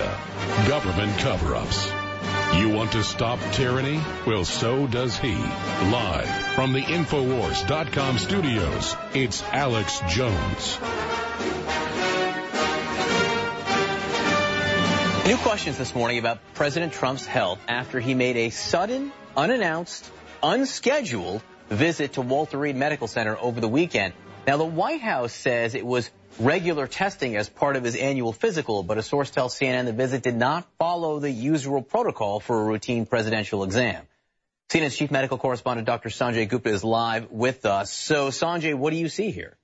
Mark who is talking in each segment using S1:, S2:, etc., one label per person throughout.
S1: media, government cover-ups. You want to stop tyranny? Well, so does he. Live from the Infowars.com studios, it's Alex Jones.
S2: New questions this morning about President Trump's health after he made a sudden, unannounced, unscheduled visit to Walter Reed Medical Center over the weekend. Now, the White House says it was regular testing as part of his annual physical, but a source tells CNN the visit did not follow the usual protocol for a routine presidential exam. CNN's chief medical correspondent, Dr. Sanjay Gupta, is live with us. So, Sanjay, what do you see here?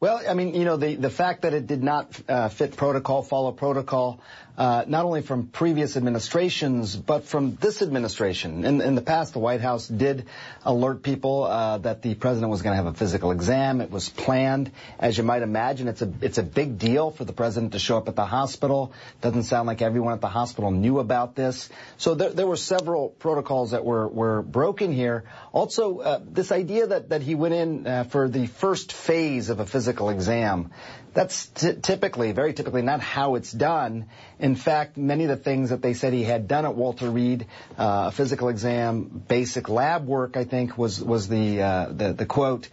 S3: Well, I mean, you know, the, the fact that it did not uh, fit protocol, follow protocol, not only from previous administrations, but from this administration. In, in the past, the White House did alert people uh, that the president was going to have a physical exam. It was planned. As you might imagine, it's a it's a big deal for the president to show up at the hospital. Doesn't sound like everyone at the hospital knew about this. So there, there were several protocols that were, were broken here. Also, uh, this idea that, that he went in uh, for the first phase of a physical exam, that's typically, very typically, not how it's done. In fact, many of the things that they said he had done at Walter Reed, uh, physical exam, basic lab work, I think was was the, uh, the the quote.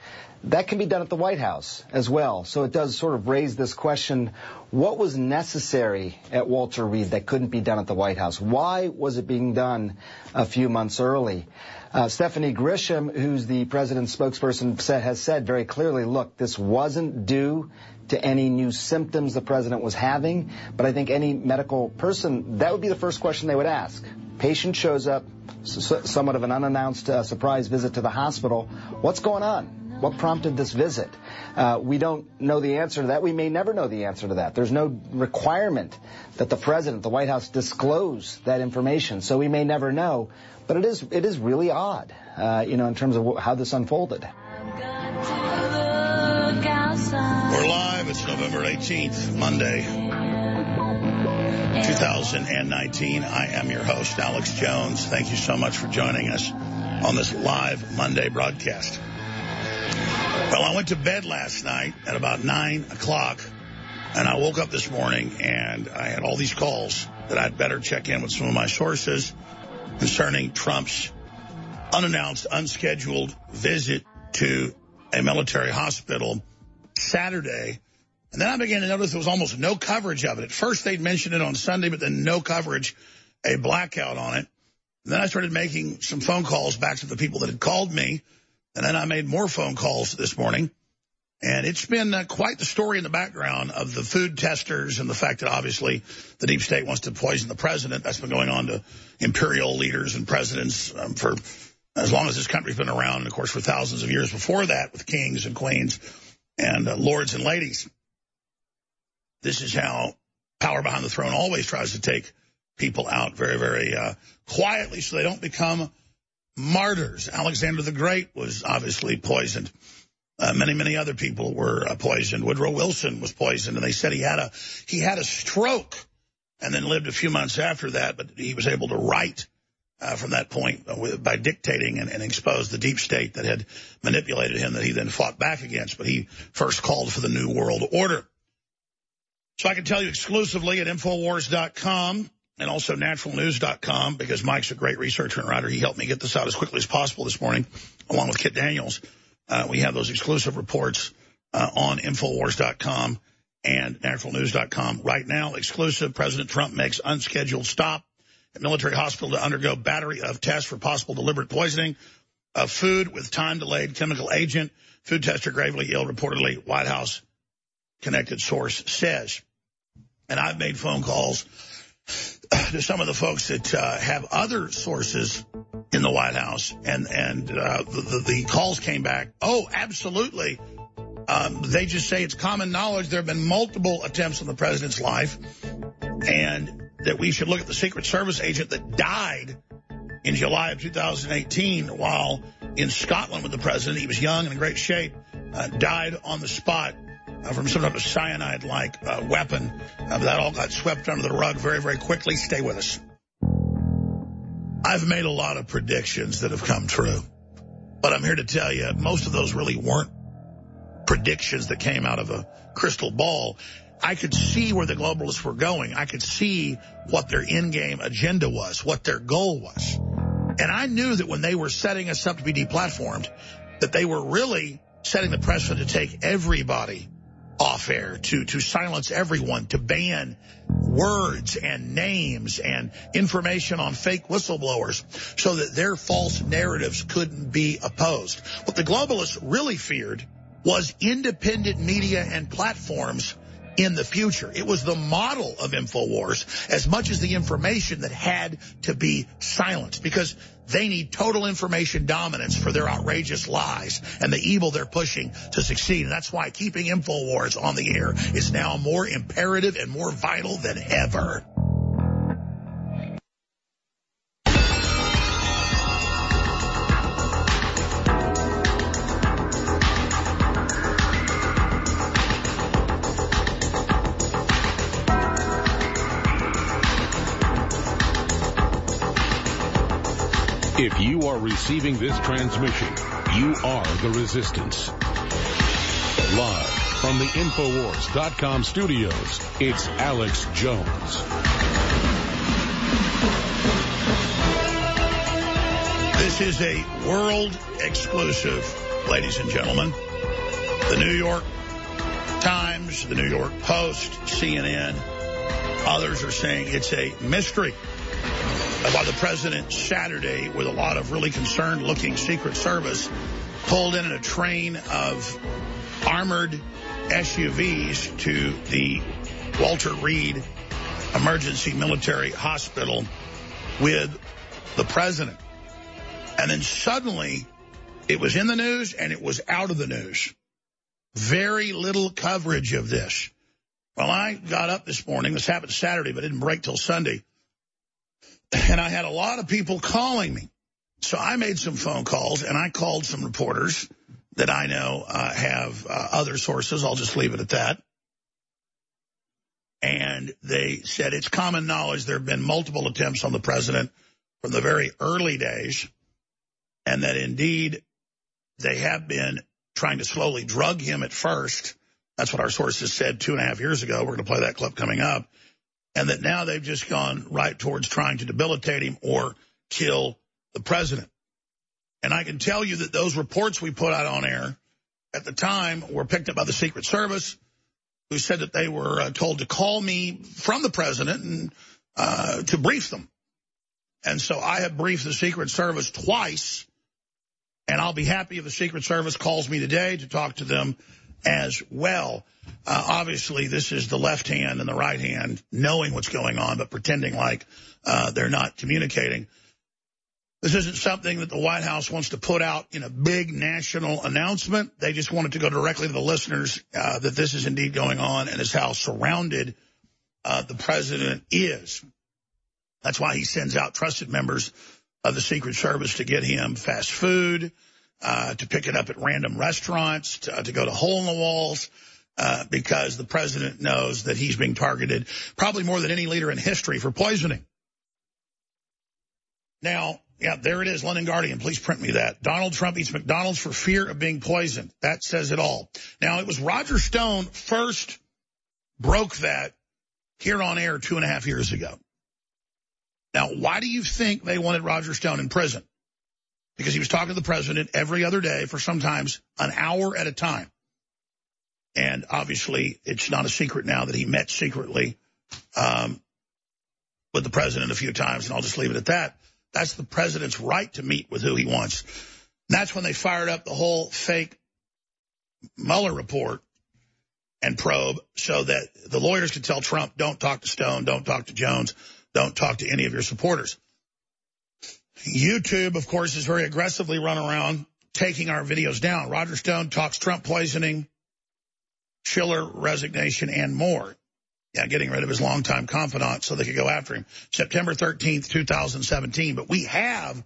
S3: That can be done at the White House as well. So it does sort of raise this question, what was necessary at Walter Reed that couldn't be done at the White House? Why was it being done a few months early? Uh, Stephanie Grisham, who's the president's spokesperson, has said very clearly, look, this wasn't due to any new symptoms the president was having. But I think any medical person, that would be the first question they would ask. Patient shows up, somewhat of an unannounced uh, surprise visit to the hospital. What's going on? What prompted this visit? Uh, we don't know the answer to that. We may never know the answer to that. There's no requirement that the president, the White House, disclose that information. So we may never know. But it is it is really odd, uh, you know, in terms of how this unfolded.
S4: We're live. It's November 18th, Monday, 2019. I am your host, Alex Jones. Thank you so much for joining us on this live Monday broadcast. Well, I went to bed last night at about 9 o'clock, and I woke up this morning, and I had all these calls that I'd better check in with some of my sources concerning Trump's unannounced, unscheduled visit to a military hospital Saturday. And then I began to notice there was almost no coverage of it. At first, they'd mentioned it on Sunday, but then no coverage, a blackout on it. And then I started making some phone calls back to the people that had called me. And then I made more phone calls this morning. And it's been uh, quite the story in the background of the food testers and the fact that obviously the deep state wants to poison the president. That's been going on to imperial leaders and presidents um, for as long as this country's been around, and of course for thousands of years before that with kings and queens and uh, lords and ladies. This is how power behind the throne always tries to take people out very, very uh, quietly so they don't become martyrs. Alexander the Great was obviously poisoned. Uh, many, many other people were uh, poisoned. Woodrow Wilson was poisoned, and they said he had a he had a stroke and then lived a few months after that, but he was able to write uh, from that point uh, by dictating and, and exposed the deep state that had manipulated him that he then fought back against. But he first called for the New World Order. So I can tell you exclusively at Infowars.com and also naturalnews.com because Mike's a great researcher and writer. He helped me get this out as quickly as possible this morning, along with Kit Daniels. Uh, we have those exclusive reports uh, on Infowars.com and naturalnews.com right now. Exclusive. President Trump makes unscheduled stop military hospital to undergo battery of tests for possible deliberate poisoning of food with time-delayed chemical agent. Food tester gravely ill, reportedly, White House connected source says. And I've made phone calls to some of the folks that uh, have other sources in the White House, and and uh, the, the, the calls came back. Oh, absolutely. Um, they just say it's common knowledge there have been multiple attempts on the president's life, and that we should look at the Secret Service agent that died in July of 2018 while in Scotland with the president. He was young and in great shape, uh, died on the spot uh, from some type of cyanide-like uh, weapon. Uh, that all got swept under the rug very, very quickly. Stay with us. I've made a lot of predictions that have come true. But I'm here to tell you, most of those really weren't predictions that came out of a crystal ball. I could see where the globalists were going. I could see what their in-game agenda was, what their goal was. And I knew that when they were setting us up to be deplatformed, that they were really setting the precedent to take everybody off air, to, to silence everyone, to ban words and names and information on fake whistleblowers so that their false narratives couldn't be opposed. What the globalists really feared was independent media and platforms in the future. It was the model of InfoWars as much as the information that had to be silenced because they need total information dominance for their outrageous lies and the evil they're pushing to succeed. And that's why keeping InfoWars on the air is now more imperative and more vital than ever.
S1: If you are receiving this transmission, you are the resistance. Live from the Infowars.com studios, it's Alex Jones.
S4: This is a world exclusive, ladies and gentlemen. The New York Times, the New York Post, CNN, others are saying it's a mystery by the president Saturday with a lot of really concerned looking Secret Service pulled in, a train of armored SUVs to the Walter Reed Emergency Military Hospital with the president. And then suddenly it was in the news and it was out of the news. Very little coverage of this. Well, I got up this morning. This happened Saturday, but it didn't break till Sunday. And I had a lot of people calling me. So I made some phone calls, and I called some reporters that I know uh, have uh, other sources. I'll just leave it at that. And they said it's common knowledge there have been multiple attempts on the president from the very early days, and that indeed they have been trying to slowly drug him at first. That's what our sources said two and a half years ago. We're going to play that clip coming up and that now they've just gone right towards trying to debilitate him or kill the president. And I can tell you that those reports we put out on air at the time were picked up by the Secret Service, who said that they were uh, told to call me from the president and uh, to brief them. And so I have briefed the Secret Service twice, and I'll be happy if the Secret Service calls me today to talk to them as well. Uh, obviously, this is the left hand and the right hand knowing what's going on, but pretending like uh, they're not communicating. This isn't something that the White House wants to put out in a big national announcement. They just wanted to go directly to the listeners uh, that this is indeed going on and is how surrounded uh, the president is. That's why he sends out trusted members of the Secret Service to get him fast food, uh, to pick it up at random restaurants, to, uh, to go to hole in the walls, uh, because the president knows that he's being targeted probably more than any leader in history for poisoning. Now, yeah, there it is, London Guardian. Please print me that. Donald Trump eats McDonald's for fear of being poisoned. That says it all. Now, it was Roger Stone first broke that here on air two and a half years ago. Now, why do you think they wanted Roger Stone in prison? Because he was talking to the president every other day for sometimes an hour at a time. And obviously, it's not a secret now that he met secretly um, with the president a few times, and I'll just leave it at that. That's the president's right to meet with who he wants. And that's when they fired up the whole fake Mueller report and probe so that the lawyers could tell Trump, don't talk to Stone, don't talk to Jones, don't talk to any of your supporters. YouTube, of course, is very aggressively run around taking our videos down. Roger Stone talks Trump poisoning, Schiller resignation, and more. Yeah, getting rid of his longtime confidant so they could go after him. September 13th, 2017. But we have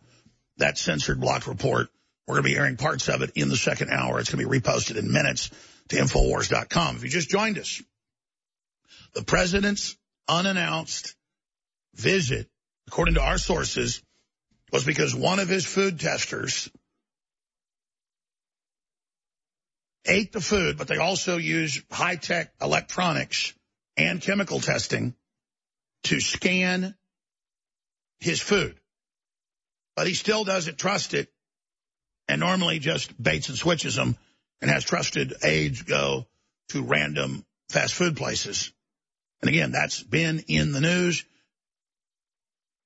S4: that censored block report. We're going to be airing parts of it in the second hour. It's going to be reposted in minutes to Infowars.com. If you just joined us, the president's unannounced visit, according to our sources, was because one of his food testers ate the food, but they also used high-tech electronics and chemical testing to scan his food. But he still doesn't trust it and normally just baits and switches them and has trusted aides go to random fast food places. And again, that's been in the news.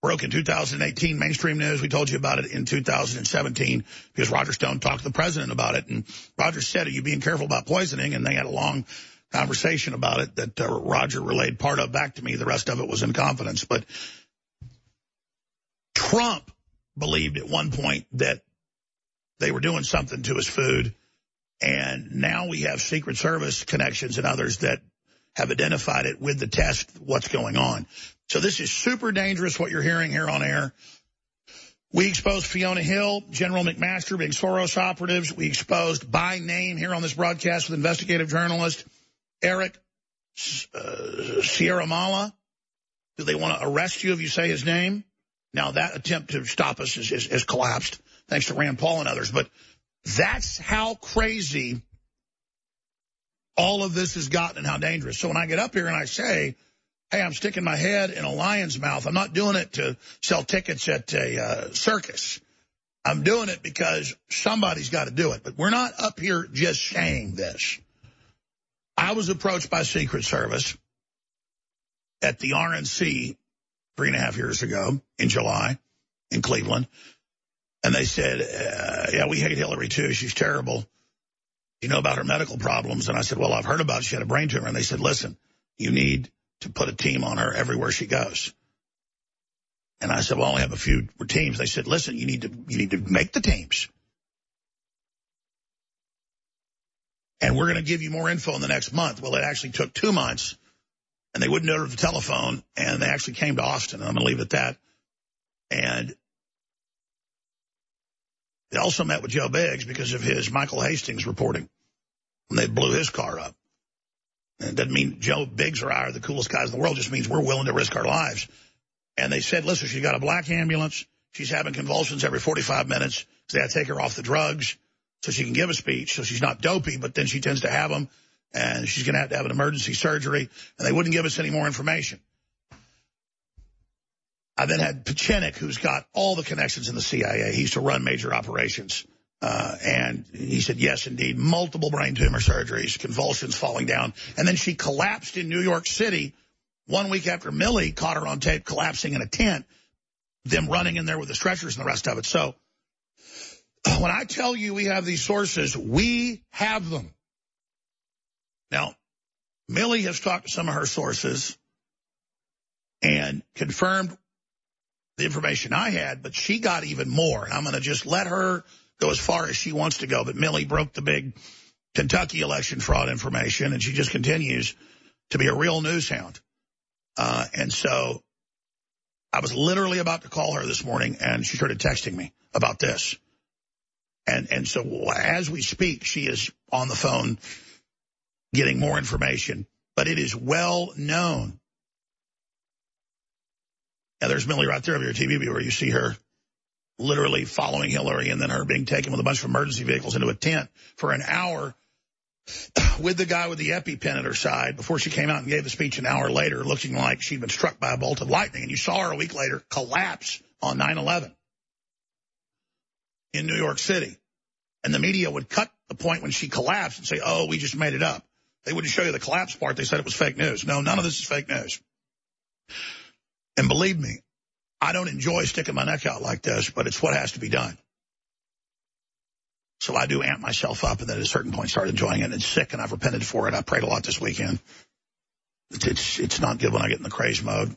S4: Broke in 2018, mainstream news. We told you about it in 2017 because Roger Stone talked to the president about it. And Roger said, are you being careful about poisoning? And they had a long conversation about it that uh, Roger relayed part of back to me. The rest of it was in confidence. But Trump believed at one point that they were doing something to his food. And now we have Secret Service connections and others that have identified it with the test, what's going on. So this is super dangerous what you're hearing here on air. We exposed Fiona Hill, General McMaster being Soros operatives. We exposed by name here on this broadcast with investigative journalist Eric uh, Ciaramella. Do they want to arrest you if you say his name? Now, that attempt to stop us has collapsed, thanks to Rand Paul and others. But that's how crazy all of this has gotten and how dangerous. So when I get up here and I say, hey, I'm sticking my head in a lion's mouth, I'm not doing it to sell tickets at a uh, circus. I'm doing it because somebody's got to do it. But we're not up here just saying this. I was approached by Secret Service at the RNC three and a half years ago in July in Cleveland. And they said, uh, yeah, we hate Hillary too. She's terrible. You know about her medical problems? And I said, well, I've heard about it. She had a brain tumor. And they said, listen, you need to put a team on her everywhere she goes. And I said, well, I only have a few teams. They said, listen, you need to, you need to make the teams. And we're going to give you more info in the next month. Well, it actually took two months and they wouldn't know the telephone and they actually came to Austin. I'm going to leave it at that. And they also met with Joe Biggs because of his Michael Hastings reporting and they blew his car up. It doesn't mean Joe Biggs or I are the coolest guys in the world. It just means we're willing to risk our lives. And they said, listen, she's got a black ambulance. She's having convulsions every 45 minutes. So they had to take her off the drugs so she can give a speech. So she's not dopey, but then she tends to have them. And she's going to have to have an emergency surgery. And they wouldn't give us any more information. I then had Pieczenik, who's got all the connections in the CIA. He used to run major operations. Uh, and he said, yes, indeed, multiple brain tumor surgeries, convulsions falling down. And then she collapsed in New York City one week after Millie caught her on tape collapsing in a tent, them running in there with the stretchers and the rest of it. So when I tell you we have these sources, we have them. Now, Millie has talked to some of her sources and confirmed the information I had, but she got even more. I'm going to just let her go as far as she wants to go. But Millie broke the big Kentucky election fraud information, and she just continues to be a real news hound. Uh, and so I was literally about to call her this morning, and she started texting me about this. And, and so as we speak, she is on the phone getting more information. But it is well known. And there's Millie right there of your TV viewer. You see her literally following Hillary and then her being taken with a bunch of emergency vehicles into a tent for an hour with the guy with the EpiPen at her side before she came out and gave the speech an hour later looking like she'd been struck by a bolt of lightning. And you saw her a week later collapse on 9-11 in New York City. And the media would cut the point when she collapsed and say, oh, we just made it up. They wouldn't show you the collapse part. They said it was fake news. No, none of this is fake news. And believe me, I don't enjoy sticking my neck out like this, but it's what has to be done. So I do amp myself up and then at a certain point start enjoying it. And it's sick and I've repented for it. I prayed a lot this weekend. It's, it's, not good when I get in the craze mode.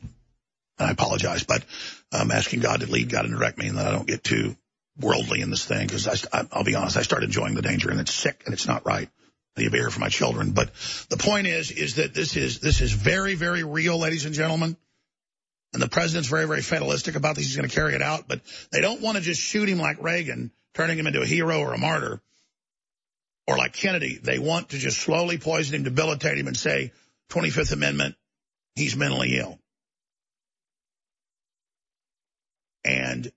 S4: And I apologize, but I'm asking God to lead God and direct me and that I don't get too worldly in this thing because I'll be honest, I start enjoying the danger and it's sick and it's not right. To be here for my children. But the point is, is that this is, this is very, very real, ladies and gentlemen. And the president's very, very fatalistic about this. He's going to carry it out. But they don't want to just shoot him like Reagan, turning him into a hero or a martyr. Or like Kennedy, they want to just slowly poison him, debilitate him, and say, 25th Amendment, he's mentally ill. And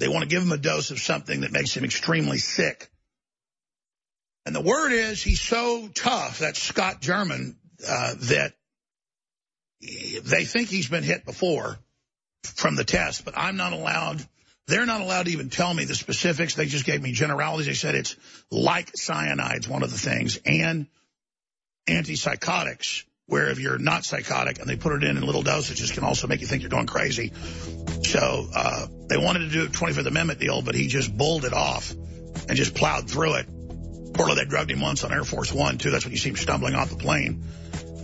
S4: they want to give him a dose of something that makes him extremely sick And the word is he's so tough, that Scott German, uh, that they think he's been hit before from the test, but I'm not allowed, they're not allowed to even tell me the specifics. They just gave me generalities. They said it's like cyanide's one of the things, and antipsychotics, where if you're not psychotic and they put it in in little dosages can also make you think you're going crazy. So uh, they wanted to do a 25th Amendment deal, but he just bulled it off and just plowed through it. Portland, they drugged him once on Air Force One, too. That's when you see him stumbling off the plane.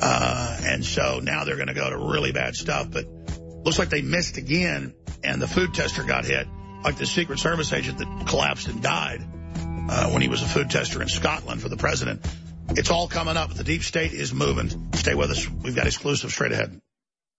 S4: Uh, and so now they're going to go to really bad stuff. But looks like they missed again, and the food tester got hit, like the Secret Service agent that collapsed and died uh, when he was a food tester in Scotland for the president. It's all coming up. The deep state is moving. Stay with us. We've got exclusive straight ahead.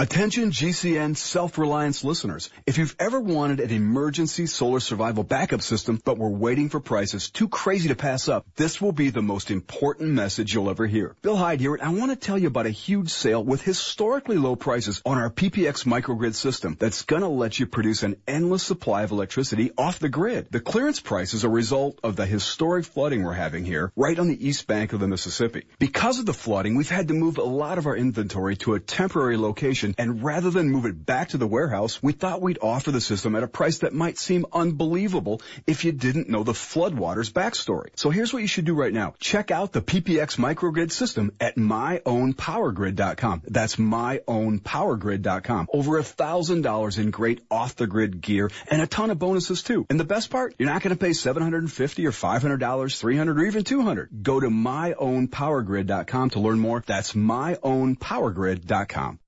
S5: Attention GCN self-reliance listeners. If you've ever wanted an emergency solar survival backup system but were waiting for prices too crazy to pass up, this will be the most important message you'll ever hear. Bill Hyde here, and I want to tell you about a huge sale with historically low prices on our PPX microgrid system that's going to let you produce an endless supply of electricity off the grid. The clearance price is a result of the historic flooding we're having here right on the east bank of the Mississippi. Because of the flooding, we've had to move a lot of our inventory to a temporary location and rather than move it back to the warehouse, we thought we'd offer the system at a price that might seem unbelievable if you didn't know the floodwaters backstory. So here's what you should do right now. Check out the PPX microgrid system at myownpowergrid.com. That's myownpowergrid.com. Over a thousand dollars in great off the grid gear and a ton of bonuses too. And the best part, you're not going to pay 750 or $500, 300 or even 200. Go to myownpowergrid.com to learn more. That's myownpowergrid.com.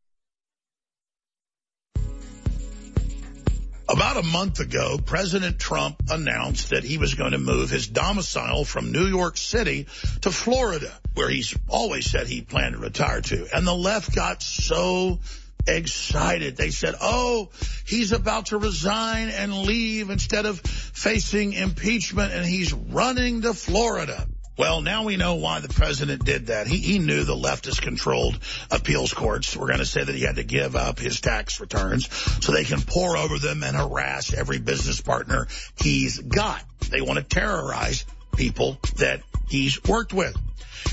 S4: About a month ago, President Trump announced that he was going to move his domicile from New York City to Florida, where he's always said he planned to retire to. And the left got so excited. They said, oh, he's about to resign and leave instead of facing impeachment, and he's running to Florida. Well, now we know why the president did that. He, he knew the leftist-controlled appeals courts were going to say that he had to give up his tax returns so they can pour over them and harass every business partner he's got. They want to terrorize people that he's worked with.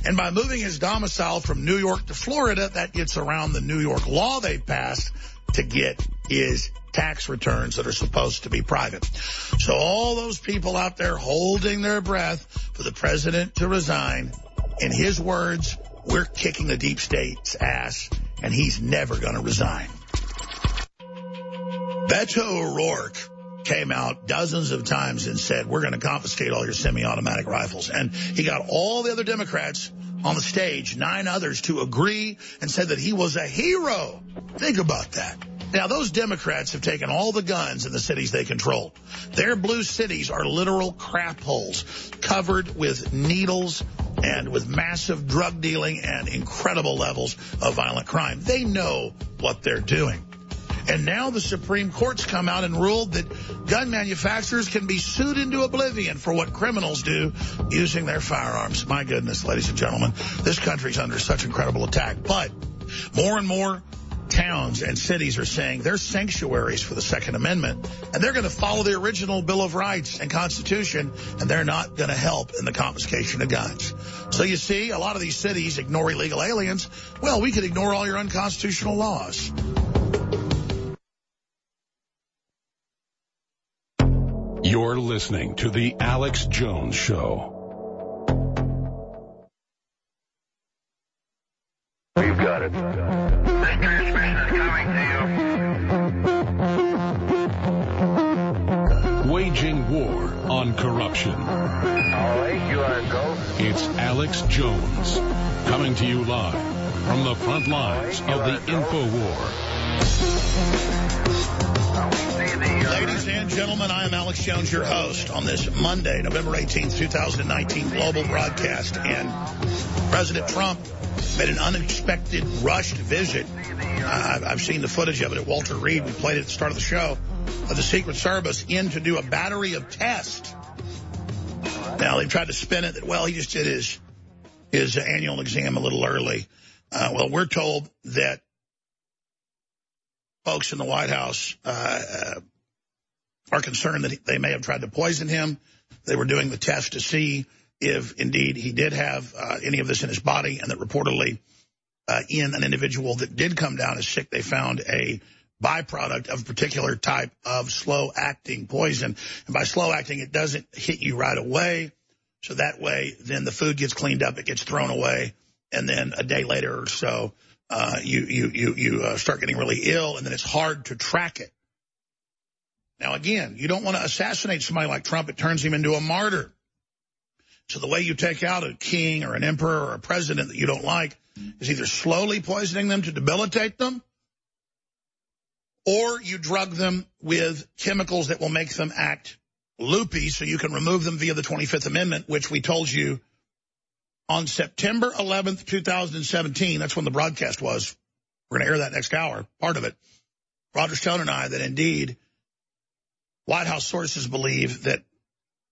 S4: And by moving his domicile from New York to Florida, that gets around the New York law they passed to get his tax returns that are supposed to be private. So all those people out there holding their breath for the president to resign, in his words, we're kicking the deep state's ass, and he's never going to resign. Beto O'Rourke came out dozens of times and said, we're going to confiscate all your semi-automatic rifles. And he got all the other Democrats on the stage, nine others, to agree and said that he was a hero. Think about that. Now, those Democrats have taken all the guns in the cities they control. Their blue cities are literal crap holes covered with needles and with massive drug dealing and incredible levels of violent crime. They know what they're doing. And now the Supreme Court's come out and ruled that gun manufacturers can be sued into oblivion for what criminals do using their firearms. My goodness, ladies and gentlemen, this country's under such incredible attack. But more and more towns and cities are saying they're sanctuaries for the Second Amendment, and they're going to follow the original Bill of Rights and Constitution, and they're not going to help in the confiscation of guns. So you see, a lot of these cities ignore illegal aliens. Well, we could ignore all your unconstitutional laws.
S1: You're listening to The Alex Jones Show. We've got it.
S6: This transmission is coming to you.
S1: Waging war on corruption.
S6: All right, you are go.
S1: It's Alex Jones coming to you live from the front lines right, of the info war.
S4: Ladies and gentlemen, I am Alex Jones, your host on this Monday, November 18th, 2019 global broadcast. And President Trump made an unexpected rushed visit. I've seen the footage of it at Walter Reed. We played it at the start of the show of the Secret Service in to do a battery of tests. Now they've tried to spin it that, well, he just did his, his annual exam a little early. Uh, well, we're told that folks in the White House, uh, uh, are concerned that they may have tried to poison him. They were doing the test to see if indeed he did have uh, any of this in his body, and that reportedly uh, in an individual that did come down as sick, they found a byproduct of a particular type of slow-acting poison. And by slow-acting, it doesn't hit you right away. So that way, then the food gets cleaned up, it gets thrown away, and then a day later or so, uh, you you you you uh, start getting really ill, and then it's hard to track it. Now, again, you don't want to assassinate somebody like Trump. It turns him into a martyr. So the way you take out a king or an emperor or a president that you don't like is either slowly poisoning them to debilitate them, or you drug them with chemicals that will make them act loopy so you can remove them via the 25th Amendment, which we told you on September 11th, 2017. That's when the broadcast was. We're going to air that next hour, part of it. Roger Stone and I, that indeed White House sources believe that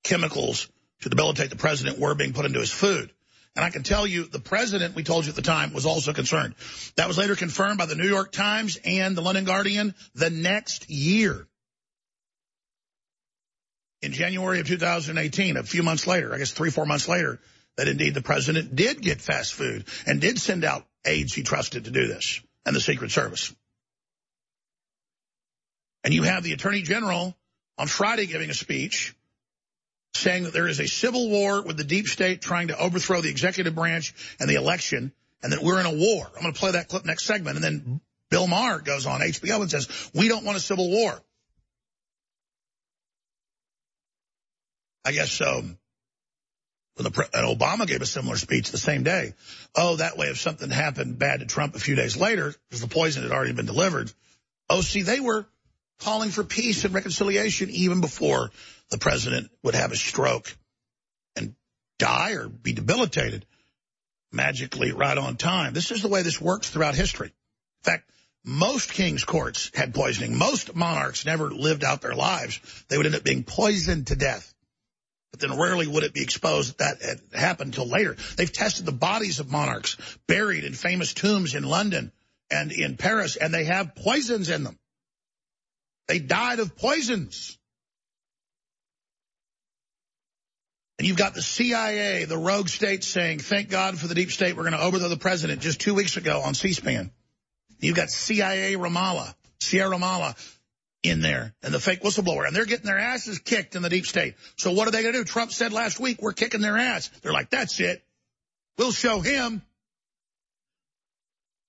S4: chemicals to debilitate the president were being put into his food. And I can tell you, the president, we told you at the time, was also concerned. That was later confirmed by the New York Times and the London Guardian the next year. In January of 2018, a few months later, I guess three, four months later, that indeed the president did get fast food and did send out aides he trusted to do this and the Secret Service. And you have the Attorney General on Friday giving a speech saying that there is a civil war with the deep state trying to overthrow the executive branch and the election, and that we're in a war. I'm going to play that clip next segment. And then Bill Maher goes on HBO and says, we don't want a civil war. I guess so. And Obama gave a similar speech the same day. Oh, that way if something happened bad to Trump a few days later, because the poison had already been delivered. Oh, see, they were calling for peace and reconciliation even before the president would have a stroke and die or be debilitated magically right on time. This is the way this works throughout history. In fact, most king's courts had poisoning. Most monarchs never lived out their lives. They would end up being poisoned to death. But then rarely would it be exposed that that had happened until later. They've tested the bodies of monarchs buried in famous tombs in London and in Paris, and they have poisons in them. They died of poisons. And you've got the CIA, the rogue state saying, thank God for the deep state, we're going to overthrow the president just two weeks ago on C-SPAN. You've got CIA Ramallah, Sierra Ramallah in there and the fake whistleblower, and they're getting their asses kicked in the deep state. So what are they going to do? Trump said last week, we're kicking their ass. They're like, that's it. We'll show him.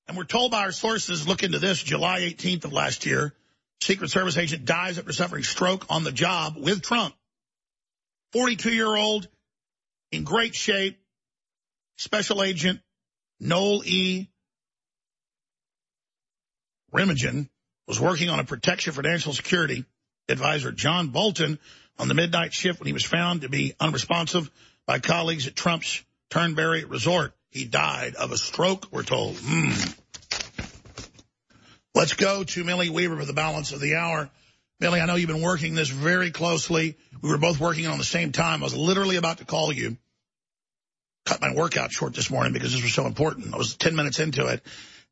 S4: And we're told by our sources, look into this, July 18th of last year, Secret Service agent dies after suffering stroke on the job with Trump. 42-year-old, in great shape, Special Agent Noel E. Remagen was working on a protection for national security advisor John Bolton on the midnight shift when he was found to be unresponsive by colleagues at Trump's Turnberry Resort. He died of a stroke, we're told. Mm. Let's go to Millie Weaver for the balance of the hour. Millie, I know you've been working this very closely. We were both working on the same time. I was literally about to call you. Cut my workout short this morning because this was so important. I was 10 minutes into it.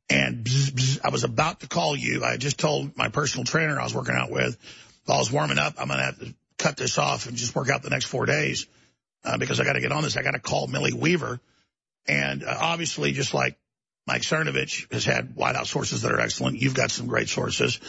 S4: And bzz, bzz, I was about to call you. I just told my personal trainer I was working out with, I was warming up, I'm going to have to cut this off and just work out the next four days uh, because I got to get on this. I got to call Millie Weaver. And uh, obviously, just like Mike Cernovich has had White House sources that are excellent. You've got some great sources.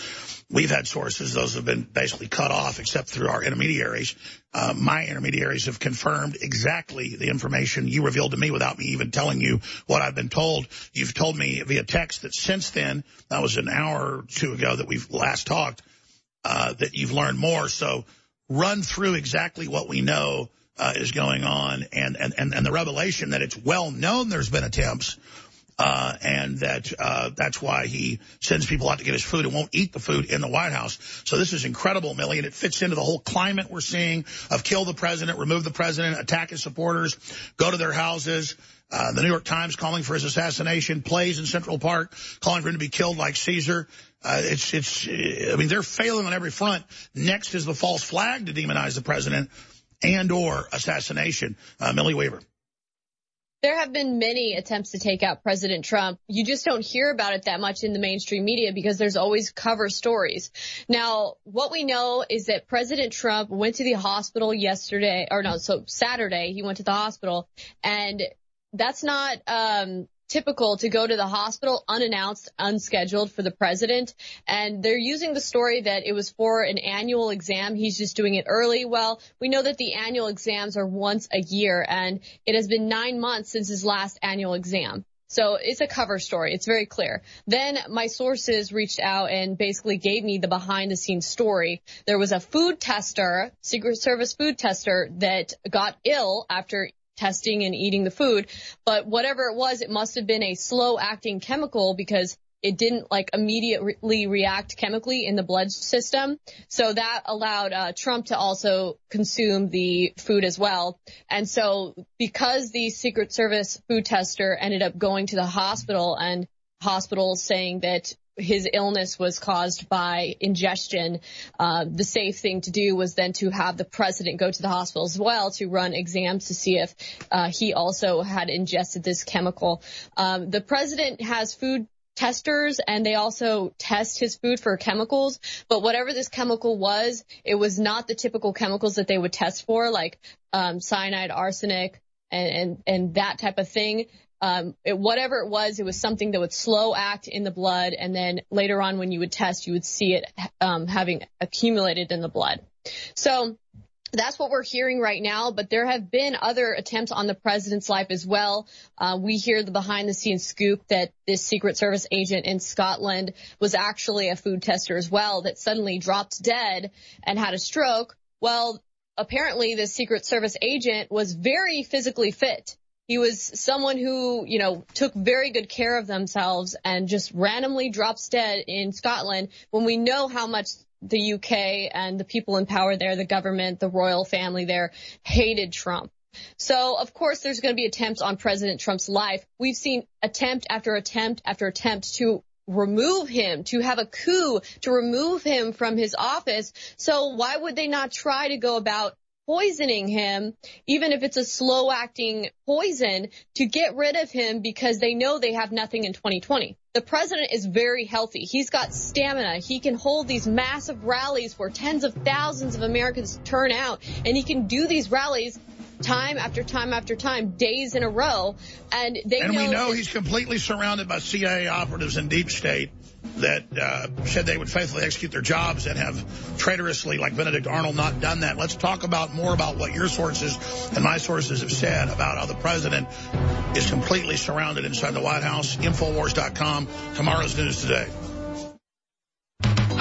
S4: We've had sources. Those have been basically cut off except through our intermediaries. Uh, my intermediaries have confirmed exactly the information you revealed to me without me even telling you what I've been told. You've told me via text that since then, that was an hour or two ago that we've last talked, uh, that you've learned more. So run through exactly what we know uh, is going on and, and, and, and the revelation that it's well known there's been attempts uh, and that uh, that's why he sends people out to get his food and won't eat the food in the White House. So this is incredible, Millie, and it fits into the whole climate we're seeing of kill the president, remove the president, attack his supporters, go to their houses. Uh, the New York Times calling for his assassination, plays in Central Park calling for him to be killed like Caesar. Uh, it's, it's, I mean, they're failing on every front. Next is the false flag to demonize the president and or assassination. Uh, Millie Weaver.
S7: There have been many attempts to take out President Trump. You just don't hear about it that much in the mainstream media because there's always cover stories. Now, what we know is that President Trump went to the hospital yesterday, or no, so Saturday, he went to the hospital and that's not, um, typical to go to the hospital unannounced, unscheduled for the president. And they're using the story that it was for an annual exam. He's just doing it early. Well, we know that the annual exams are once a year and it has been nine months since his last annual exam. So it's a cover story. It's very clear. Then my sources reached out and basically gave me the behind the scenes story. There was a food tester, Secret Service food tester that got ill after testing and eating the food. But whatever it was, it must have been a slow acting chemical because it didn't like immediately react chemically in the blood system. So that allowed uh, Trump to also consume the food as well. And so because the Secret Service food tester ended up going to the hospital and hospitals saying that his illness was caused by ingestion, uh, the safe thing to do was then to have the president go to the hospital as well to run exams to see if uh, he also had ingested this chemical. Um, the president has food testers and they also test his food for chemicals. But whatever this chemical was, it was not the typical chemicals that they would test for, like um, cyanide, arsenic, and, and, and that type of thing um, it, whatever it was, it was something that would slow act in the blood, and then later on, when you would test, you would see it um, having accumulated in the blood. So that's what we're hearing right now, but there have been other attempts on the president's life as well. Uh, we hear the behind the scenes scoop that this Secret Service agent in Scotland was actually a food tester as well that suddenly dropped dead and had a stroke. Well, apparently this Secret Service agent was very physically fit. He was someone who, you know, took very good care of themselves and just randomly drops dead in Scotland when we know how much the UK and the people in power there, the government, the royal family there hated Trump. So of course there's going to be attempts on President Trump's life. We've seen attempt after attempt after attempt to remove him, to have a coup, to remove him from his office. So why would they not try to go about poisoning him, even if it's a slow acting poison, to get rid of him because they know they have nothing in 2020. The president is very healthy. He's got stamina. He can hold these massive rallies where tens of thousands of Americans turn out and he can do these rallies time after time after time, days in a row. And they
S4: and
S7: know
S4: we know he's completely surrounded by CIA operatives and deep state that uh, said they would faithfully execute their jobs and have traitorously, like Benedict Arnold, not done that. Let's talk about more about what your sources and my sources have said about how the president is completely surrounded inside the White House. Infowars.com. Tomorrow's news today.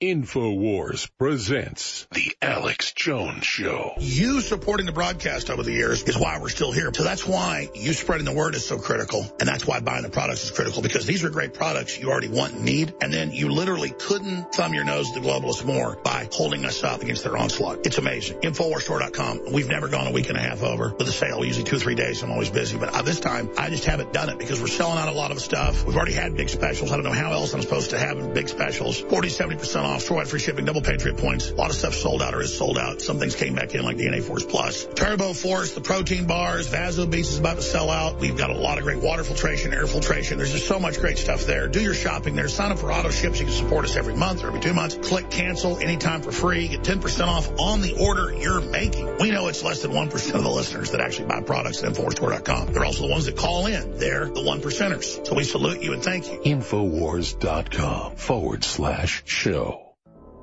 S1: InfoWars presents The Alex Jones Show.
S4: You supporting the broadcast over the years is why we're still here. So that's why you spreading the word is so critical. And that's why buying the products is critical because these are great products you already want and need. And then you literally couldn't thumb your nose at the globalists more by holding us up against their onslaught. It's amazing. Infowarsstore.com. We've never gone a week and a half over with a sale. Usually two or three days. I'm always busy. But uh, this time, I just haven't done it because we're selling out a lot of stuff. We've already had big specials. I don't know how else I'm supposed to have big specials. 40, 70% Uh, off, store-wide free shipping, double Patriot points. A lot of stuff sold out or is sold out. Some things came back in like DNA Force Plus. Turbo Force, the protein bars, Vaso Beats is about to sell out. We've got a lot of great water filtration, air filtration. There's just so much great stuff there. Do your shopping there. Sign up for auto ships. You can support us every month or every two months. Click cancel anytime for free. Get 10% off on the order you're making. We know it's less than 1% of the listeners that actually buy products at InfoWarsStore.com. They're also the ones that call in. They're the one percenters. So we salute you and thank you.
S1: Infowars.com forward slash show.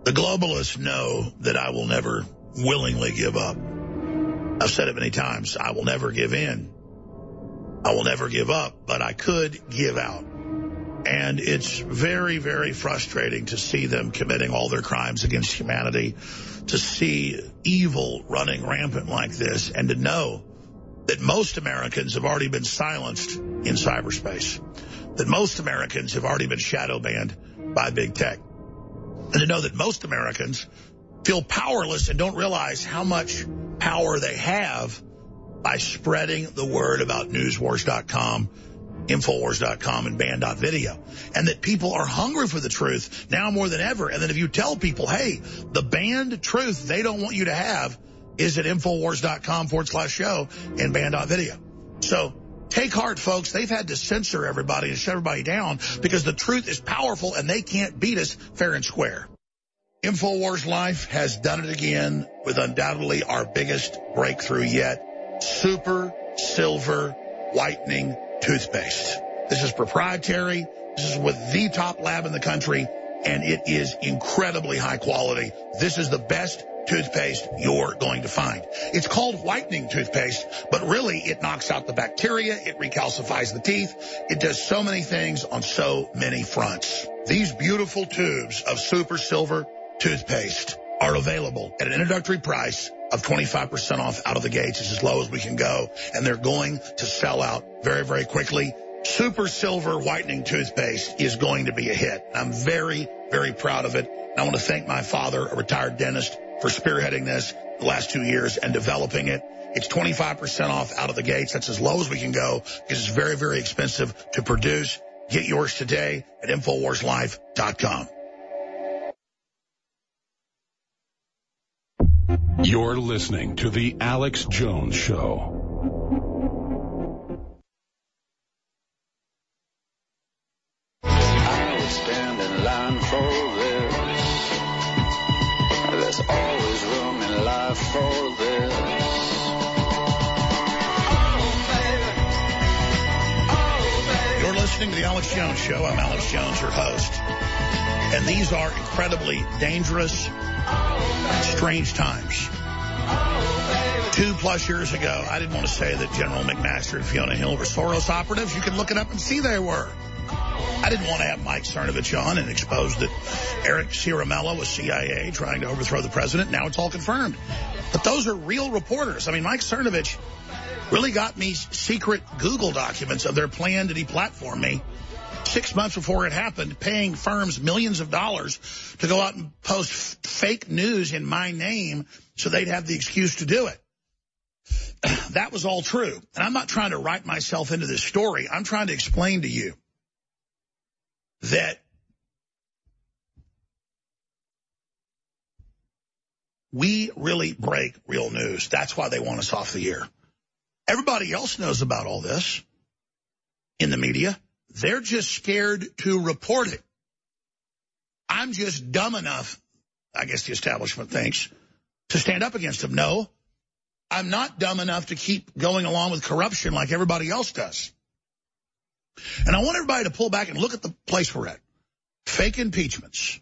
S4: The globalists know that I will never willingly give up. I've said it many times. I will never give in. I will never give up, but I could give out. And it's very, very frustrating to see them committing all their crimes against humanity, to see evil running rampant like this, and to know that most Americans have already been silenced in cyberspace, that most Americans have already been shadow banned by big tech and to know that most Americans feel powerless and don't realize how much power they have by spreading the word about newswars.com, infowars.com, and band.video. And that people are hungry for the truth now more than ever. And that if you tell people, hey, the banned truth they don't want you to have is at infowars.com forward slash show and band.video. So Take heart, folks. They've had to censor everybody and shut everybody down because the truth is powerful and they can't beat us fair and square. InfoWars Life has done it again with undoubtedly our biggest breakthrough yet. Super Silver Whitening Toothpaste. This is proprietary. This is with the top lab in the country, and it is incredibly high quality. This is the best toothpaste you're going to find. It's called whitening toothpaste, but really it knocks out the bacteria, it recalcifies the teeth, it does so many things on so many fronts. These beautiful tubes of super silver toothpaste are available at an introductory price of 25% off out of the gates. It's as low as we can go, and they're going to sell out very, very quickly. Super Silver Whitening Toothpaste is going to be a hit. I'm very, very proud of it. And I want to thank my father, a retired dentist, for spearheading this the last two years and developing it. It's 25% off out of the gates. That's as low as we can go because it's very, very expensive to produce. Get yours today at InfoWarsLife.com.
S1: You're listening to The Alex Jones Show.
S8: I would stand in line for this. There's always room in life for this.
S4: You're listening to The Alex Jones Show. I'm Alex Jones, your host. And these are incredibly dangerous, strange times. Two plus years ago, I didn't want to say that General McMaster and Fiona Hill were Soros operatives. You can look it up and see they were. I didn't want to have Mike Cernovich on and expose that Eric Ciaramella was CIA trying to overthrow the president. Now it's all confirmed. But those are real reporters. I mean, Mike Cernovich really got me secret Google documents of their plan to deplatform me six months before it happened, paying firms millions of dollars to go out and post fake news in my name so they'd have the excuse to do it. That was all true. And I'm not trying to write myself into this story. I'm trying to explain to you that we really break real news. That's why they want us off the air. Everybody else knows about all this in the media. They're just scared to report it. I'm just dumb enough, I guess the establishment thinks, to stand up against them. No, I'm not dumb enough to keep going along with corruption like everybody else does. And I want everybody to pull back and look at the place we're at. Fake impeachments.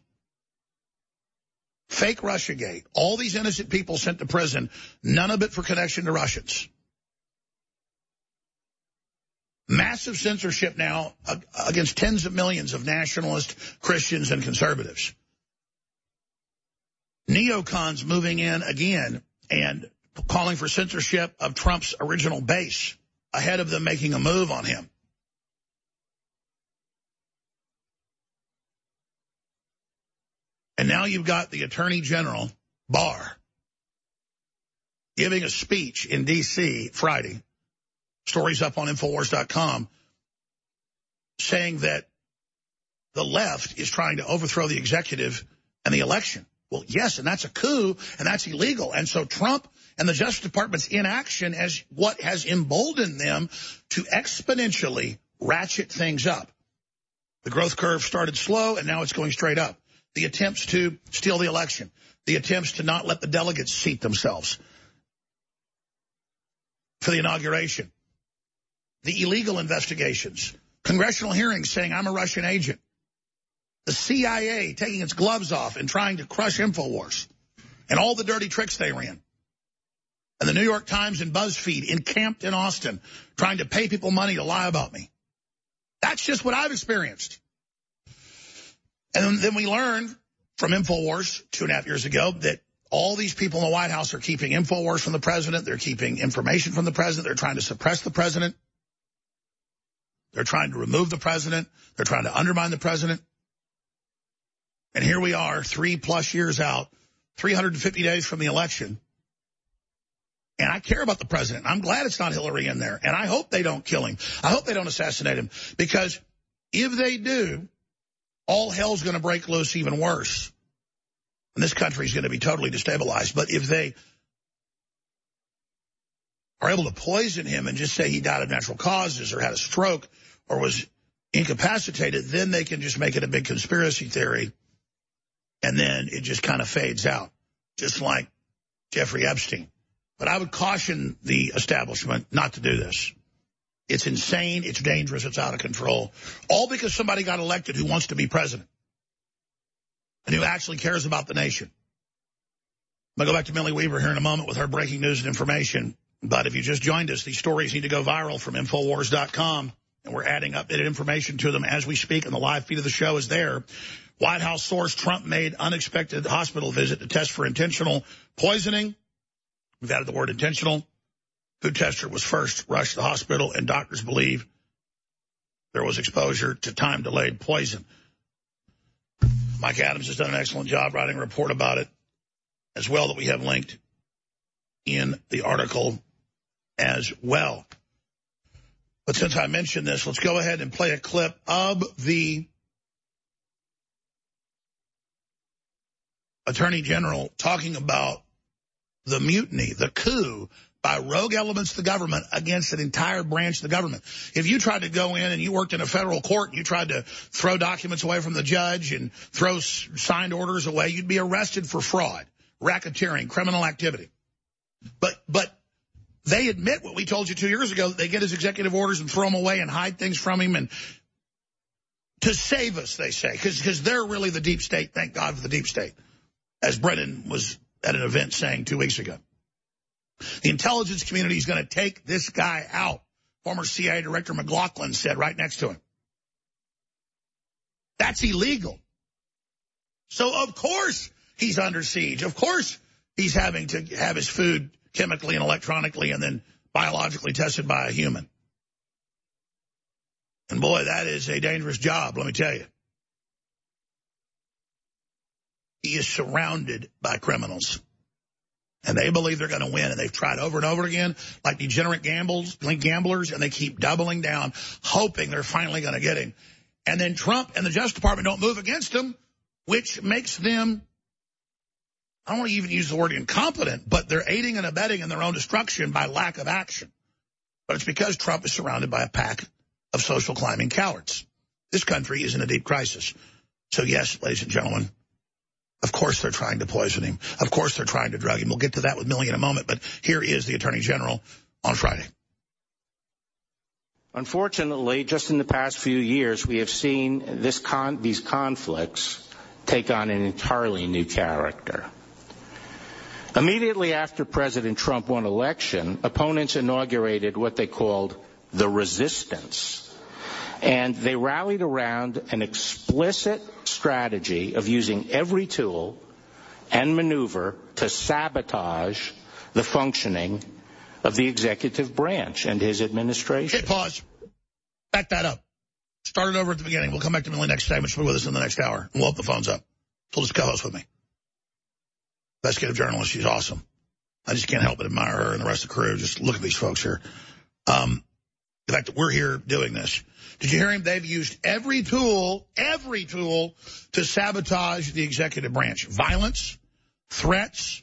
S4: Fake Russiagate. All these innocent people sent to prison, none of it for connection to Russians. Massive censorship now against tens of millions of nationalist Christians and conservatives. Neocons moving in again and calling for censorship of Trump's original base ahead of them making a move on him. And now you've got the Attorney General, Barr, giving a speech in D.C. Friday, stories up on Infowars.com, saying that the left is trying to overthrow the executive and the election. Well, yes, and that's a coup, and that's illegal. And so Trump and the Justice Department's inaction as what has emboldened them to exponentially ratchet things up. The growth curve started slow, and now it's going straight up the attempts to steal the election, the attempts to not let the delegates seat themselves for the inauguration, the illegal investigations, congressional hearings saying I'm a Russian agent, the CIA taking its gloves off and trying to crush InfoWars, and all the dirty tricks they ran. And the New York Times and BuzzFeed encamped in Austin trying to pay people money to lie about me. That's just what I've experienced. And then we learned from InfoWars two and a half years ago that all these people in the White House are keeping InfoWars from the president. They're keeping information from the president. They're trying to suppress the president. They're trying to remove the president. They're trying to undermine the president. And here we are, three plus years out, 350 days from the election. And I care about the president. I'm glad it's not Hillary in there. And I hope they don't kill him. I hope they don't assassinate him. Because if they do, all hell's going to break loose even worse. And this country is going to be totally destabilized. But if they are able to poison him and just say he died of natural causes or had a stroke or was incapacitated, then they can just make it a big conspiracy theory. And then it just kind of fades out, just like Jeffrey Epstein. But I would caution the establishment not to do this. It's insane. It's dangerous. It's out of control. All because somebody got elected who wants to be president and who actually cares about the nation. I'm going to go back to Millie Weaver here in a moment with her breaking news and information. But if you just joined us, these stories need to go viral from Infowars.com. And we're adding updated information to them as we speak, and the live feed of the show is there. White House source, Trump made unexpected hospital visit to test for intentional poisoning. We've added the word intentional. Who tester was first rushed to the hospital, and doctors believe there was exposure to time-delayed poison. Mike Adams has done an excellent job writing a report about it as well that we have linked in the article as well. But since I mentioned this, let's go ahead and play a clip of the Attorney General talking about the mutiny, the coup by rogue elements of the government against an entire branch of the government. If you tried to go in and you worked in a federal court and you tried to throw documents away from the judge and throw signed orders away, you'd be arrested for fraud, racketeering, criminal activity. But but they admit what we told you two years ago, they get his executive orders and throw them away and hide things from him and to save us, they say, because because they're really the deep state. Thank God for the deep state, as Brennan was at an event saying two weeks ago. The intelligence community is going to take this guy out. Former CIA Director McLaughlin said right next to him. That's illegal. So, of course, he's under siege. Of course, he's having to have his food chemically and electronically and then biologically tested by a human. And boy, that is a dangerous job, let me tell you. He is surrounded by criminals and they believe they're going to win. And they've tried over and over again, like degenerate gambles, gamblers, and they keep doubling down, hoping they're finally going to get him. And then Trump and the Justice Department don't move against him, which makes them, I don't even use the word incompetent, but they're aiding and abetting in their own destruction by lack of action. But it's because Trump is surrounded by a pack of social climbing cowards. This country is in a deep crisis. So yes, ladies and gentlemen, of course they're trying to poison him. Of course they're trying to drug him. We'll get to that with Millie in a moment, but here is the Attorney General on Friday.
S9: Unfortunately, just in the past few years, we have seen con- these conflicts take on an entirely new character. Immediately after President Trump won election, opponents inaugurated what they called the resistance. And they rallied around an explicit strategy of using every tool and maneuver to sabotage the functioning of the executive branch and his administration.
S4: Hit pause. Back that up. Start it over at the beginning. We'll come back to Millie next time. She'll be with us in the next hour. We'll open the phones up. She'll just co-host with me. Investigative journalist. She's awesome. I just can't help but admire her and the rest of the crew. Just look at these folks here. Um, the fact that we're here doing this. Did you hear him? They've used every tool, every tool to sabotage the executive branch. Violence, threats,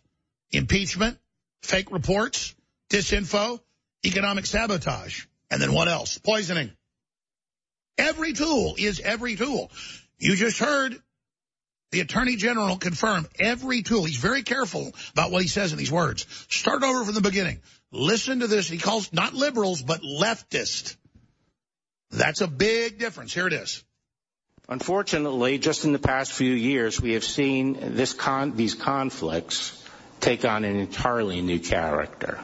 S4: impeachment, fake reports, disinfo, economic sabotage. And then what else? Poisoning. Every tool is every tool. You just heard the Attorney General confirm every tool. He's very careful about what he says in these words. Start over from the beginning. Listen to this. He calls not liberals, but leftist. That's a big difference. Here it is.
S9: Unfortunately, just in the past few years, we have seen con- these conflicts take on an entirely new character.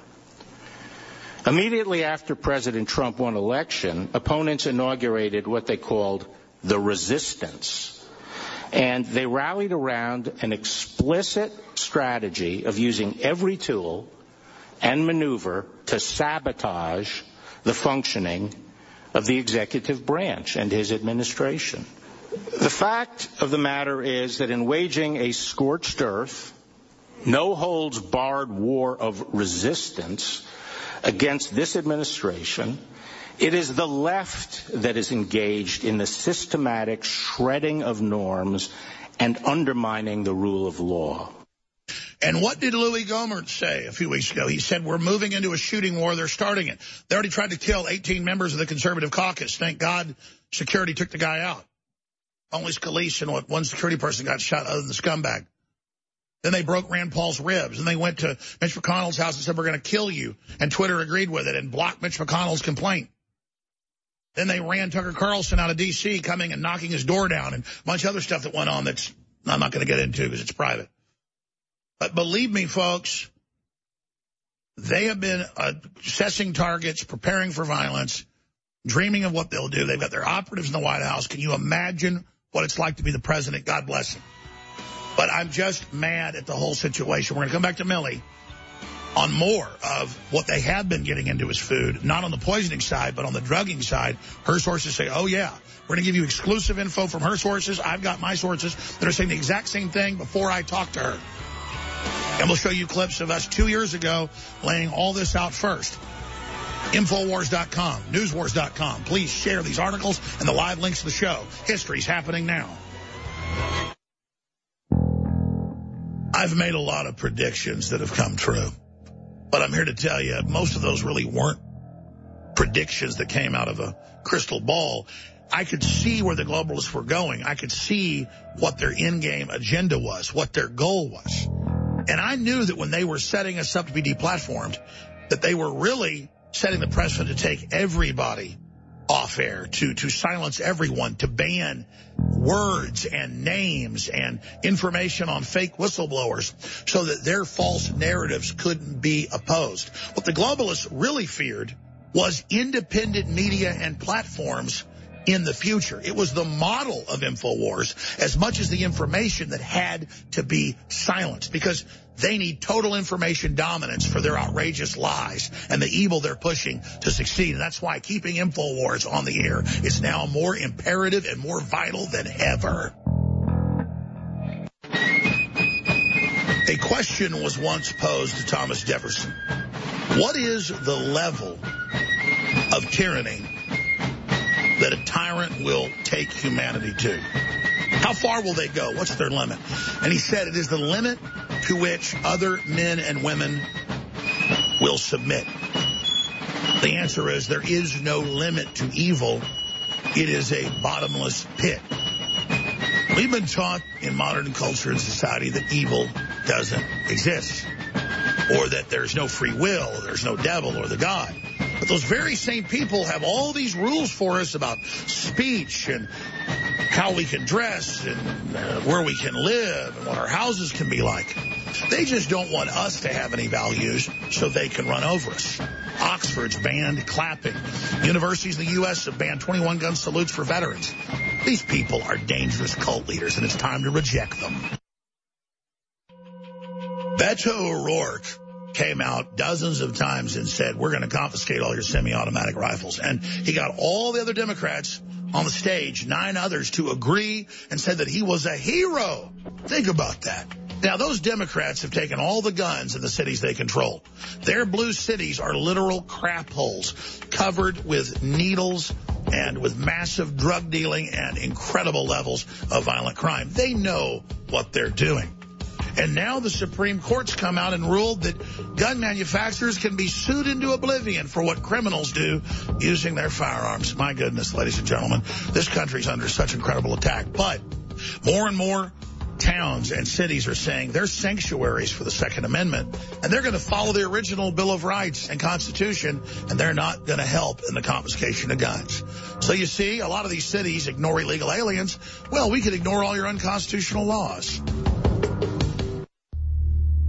S9: Immediately after President Trump won election, opponents inaugurated what they called the resistance. And they rallied around an explicit strategy of using every tool and maneuver to sabotage the functioning of the executive branch and his administration. The fact of the matter is that in waging a scorched earth, no holds barred war of resistance against this administration, it is the left that is engaged in the systematic shredding of norms and undermining the rule of law.
S4: And what did Louis Gohmert say a few weeks ago? He said, we're moving into a shooting war. They're starting it. They already tried to kill 18 members of the conservative caucus. Thank God security took the guy out. Only Scalise and one security person got shot other than the scumbag. Then they broke Rand Paul's ribs. And they went to Mitch McConnell's house and said, we're going to kill you. And Twitter agreed with it and blocked Mitch McConnell's complaint. Then they ran Tucker Carlson out of D.C., coming and knocking his door down and a bunch of other stuff that went on that's I'm not going to get into because it's private. But believe me, folks, they have been uh, assessing targets, preparing for violence, dreaming of what they'll do. They've got their operatives in the White House. Can you imagine what it's like to be the president? God bless him. But I'm just mad at the whole situation. We're going to come back to Millie on more of what they have been getting into his food, not on the poisoning side, but on the drugging side. Her sources say, oh, yeah, we're going to give you exclusive info from her sources. I've got my sources that are saying the exact same thing before I talk to her. And we'll show you clips of us two years ago laying all this out first. Infowars.com, newswars.com. Please share these articles and the live links to the show. History's happening now. I've made a lot of predictions that have come true. But I'm here to tell you, most of those really weren't predictions that came out of a crystal ball. I could see where the globalists were going. I could see what their in-game agenda was, what their goal was. And I knew that when they were setting us up to be deplatformed, that they were really setting the precedent to take everybody off air, to, to silence everyone, to ban words and names and information on fake whistleblowers so that their false narratives couldn't be opposed. What the globalists really feared was independent media and platforms in the future. It was the model of InfoWars as much as the information that had to be silenced because they need total information dominance for their outrageous lies and the evil they're pushing to succeed. And that's why keeping InfoWars on the air is now more imperative and more vital than ever. A question was once posed to Thomas Jefferson. What is the level of tyranny that a tyrant will take humanity to? How far will they go? What's their limit? And he said it is the limit to which other men and women will submit. The answer is there is no limit to evil. It is a bottomless pit. We've been taught in modern culture and society that evil doesn't exist, or that there's no free will, there's no devil or the God. But those very same people have all these rules for us about speech and how we can dress and uh, where we can live and what our houses can be like. They just don't want us to have any values so they can run over us. Oxford's banned clapping. Universities in the U.S. have banned 21 gun salutes for veterans. These people are dangerous cult leaders, and it's time to reject them. Beto O'Rourke came out dozens of times and said, we're going to confiscate all your semi-automatic rifles. And he got all the other Democrats on the stage, nine others, to agree and said that he was a hero. Think about that. Now, those Democrats have taken all the guns in the cities they control. Their blue cities are literal crap holes covered with needles and with massive drug dealing and incredible levels of violent crime. They know what they're doing. And now the Supreme Court's come out and ruled that gun manufacturers can be sued into oblivion for what criminals do using their firearms. My goodness, ladies and gentlemen, this country's under such incredible attack. But more and more towns and cities are saying they're sanctuaries for the Second Amendment, and they're going to follow the original Bill of Rights and Constitution, and they're not going to help in the confiscation of guns. So you see, a lot of these cities ignore illegal aliens. Well, we could ignore all your unconstitutional laws.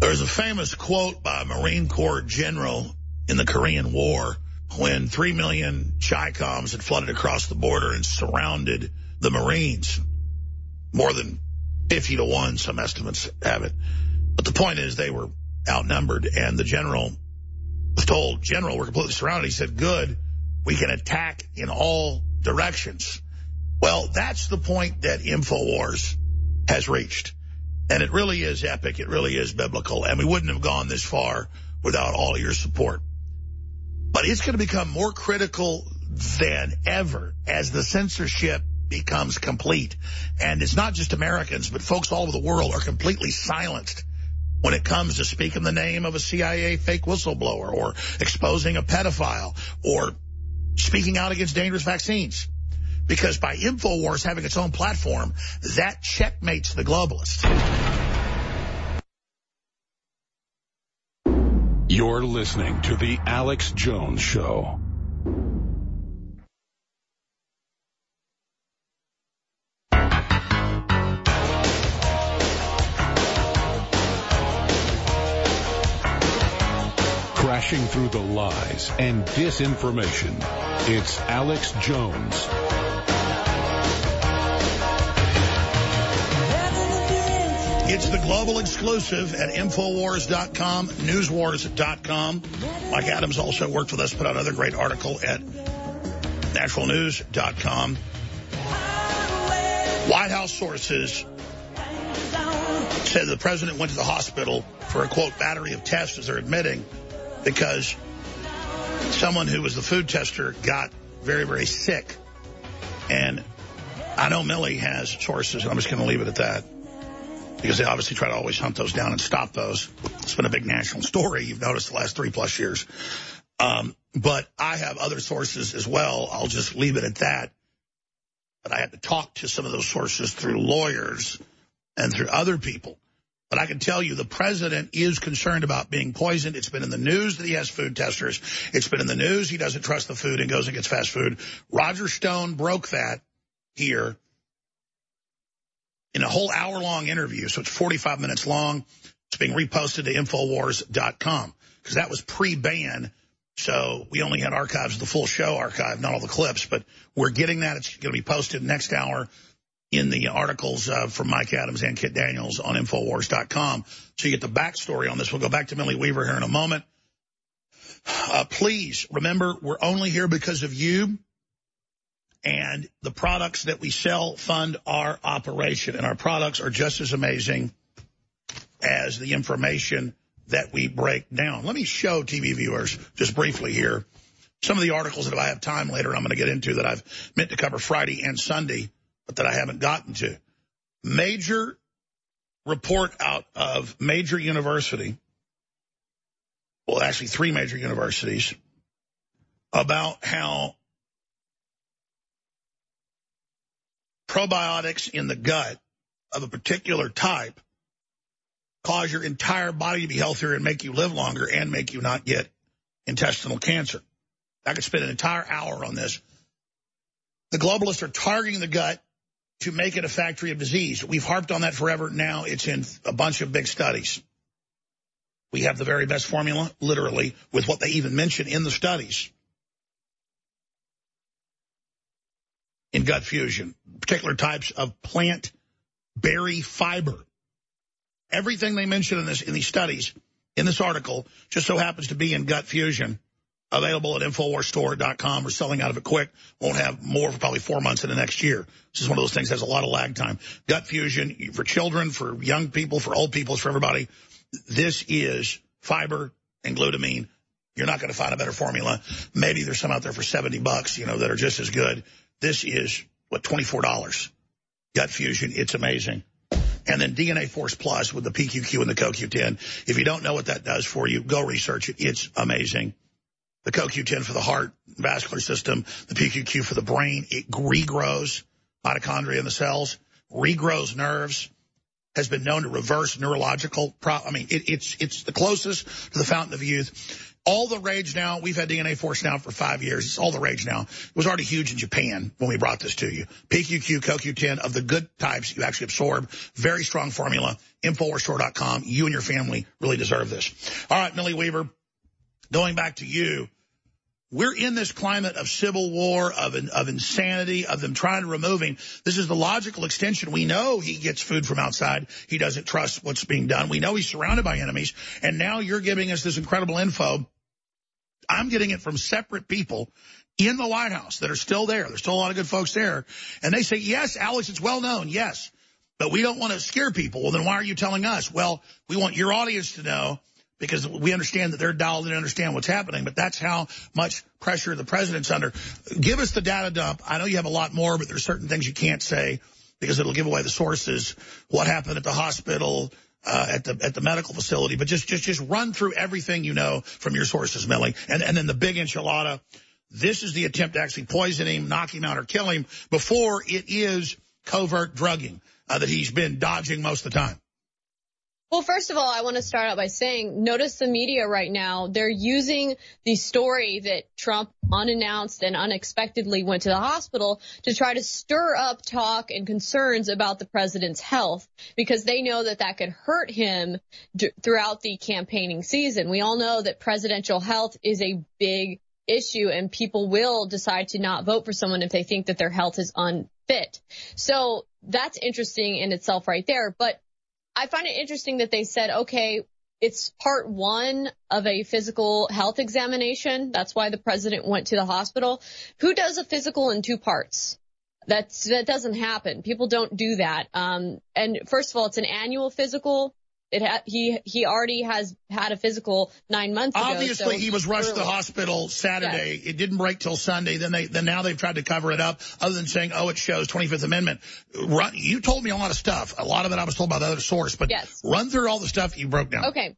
S4: There's a famous quote by a Marine Corps general in the Korean War when three million Chi-Coms had flooded across the border and surrounded the Marines. More than 50 to 1, some estimates have it. But the point is they were outnumbered, and the general was told, General, we're completely surrounded. He said, good, we can attack in all directions. Well, that's the point that InfoWars has reached. And it really is epic. It really is biblical. And we wouldn't have gone this far without all your support. But it's going to become more critical than ever as the censorship becomes complete. And it's not just Americans, but folks all over the world are completely silenced when it comes to speaking the name of a CIA fake whistleblower or exposing a pedophile or speaking out against dangerous vaccines. Because by InfoWars having its own platform, that checkmates the globalists.
S1: You're listening to The Alex Jones Show. Crashing through the lies and disinformation. It's Alex Jones.
S4: It's the global exclusive at Infowars.com, Newswars.com. Mike Adams also worked with us, put out another great article at NaturalNews.com. White House sources said the president went to the hospital for a, quote, battery of tests, as they're admitting, because someone who was the food tester got very, very sick. And I know Millie has sources, and I'm just going to leave it at that because they obviously try to always hunt those down and stop those. It's been a big national story. You've noticed the last three plus years. Um, but I have other sources as well. I'll just leave it at that. But I had to talk to some of those sources through lawyers and through other people. But I can tell you the president is concerned about being poisoned. It's been in the news that he has food testers. It's been in the news he doesn't trust the food and goes and gets fast food. Roger Stone broke that here in a whole hour-long interview. So it's 45 minutes long. It's being reposted to Infowars.com because that was pre-ban. So we only had archives of the full show archive, not all the clips. But we're getting that. It's going to be posted next hour in the articles uh, from Mike Adams and Kit Daniels on Infowars.com. So you get the backstory on this. We'll go back to Millie Weaver here in a moment. Uh, please remember, we're only here because of you and the products that we sell fund our operation. And our products are just as amazing as the information that we break down. Let me show TV viewers just briefly here some of the articles that if I have time later I'm going to get into that I've meant to cover Friday and Sunday, but that I haven't gotten to. Major report out of major university, well, actually three major universities, about how probiotics in the gut of a particular type cause your entire body to be healthier and make you live longer and make you not get intestinal cancer. I could spend an entire hour on this. The globalists are targeting the gut to make it a factory of disease. We've harped on that forever. Now it's in a bunch of big studies. We have the very best formula, literally, with what they even mention in the studies. In gut fusion, particular types of plant berry fiber. Everything they mention in this in these studies, in this article, just so happens to be in gut fusion. Available at InfoWarsStore.com. We're selling out of it quick. Won't have more for probably four months in the next year. This is one of those things that has a lot of lag time. Gut fusion for children, for young people, for old people, for everybody. This is fiber and glutamine. You're not going to find a better formula. Maybe there's some out there for 70 bucks, you know, that are just as good. This is, what, $24. Gut fusion. It's amazing. And then DNA Force Plus with the PQQ and the CoQ10. If you don't know what that does for you, go research it. It's amazing. The CoQ10 for the heart, vascular system, the PQQ for the brain. It regrows mitochondria in the cells, regrows nerves, has been known to reverse neurological pro I mean, it, it's it's the closest to the fountain of youth. All the rage now. We've had DNA Force now for five years. It's all the rage now. It was already huge in Japan when we brought this to you. PQQ, CoQ10 of the good types you actually absorb. Very strong formula. Infowarsstore.com. You and your family really deserve this. All right, Millie Weaver, going back to you. We're in this climate of civil war, of, of insanity, of them trying to remove him. This is the logical extension. We know he gets food from outside. He doesn't trust what's being done. We know he's surrounded by enemies. And now you're giving us this incredible info. I'm getting it from separate people in the White House that are still there. There's still a lot of good folks there. And they say, yes, Alex, it's well known. Yes. But we don't want to scare people. Well, then why are you telling us? Well, we want your audience to know because we understand that they're dialed in and understand what's happening, but that's how much pressure the president's under. Give us the data dump. I know you have a lot more, but there's certain things you can't say because it'll give away the sources, what happened at the hospital, uh, at the at the medical facility. But just just just run through everything you know from your sources, Millie, and and then the big enchilada. This is the attempt to actually poison him, knock him out, or kill him before it is covert drugging uh, that he's been dodging most of the time.
S7: Well, first of all, I want to start out by saying, notice the media right now. They're using the story that Trump unannounced and unexpectedly went to the hospital to try to stir up talk and concerns about the president's health because they know that that could hurt him d- throughout the campaigning season. We all know that presidential health is a big issue and people will decide to not vote for someone if they think that their health is unfit. So that's interesting in itself right there. But I find it interesting that they said, okay, it's part one of a physical health examination. That's why the president went to the hospital. Who does a physical in two parts? That's, that doesn't happen. People don't do that. Um, and first of all, it's an annual physical. It ha- he he already has had a physical nine months ago.
S4: Obviously,
S7: so
S4: he was rushed
S7: early.
S4: to the hospital Saturday.
S7: Yes.
S4: It didn't break till Sunday. Then they then now they've tried to cover it up, other than saying, "Oh, it shows 25th Amendment." Run, you told me a lot of stuff. A lot of it I was told by the other source, but
S7: Yes.
S4: run through all the stuff you broke down.
S7: Okay.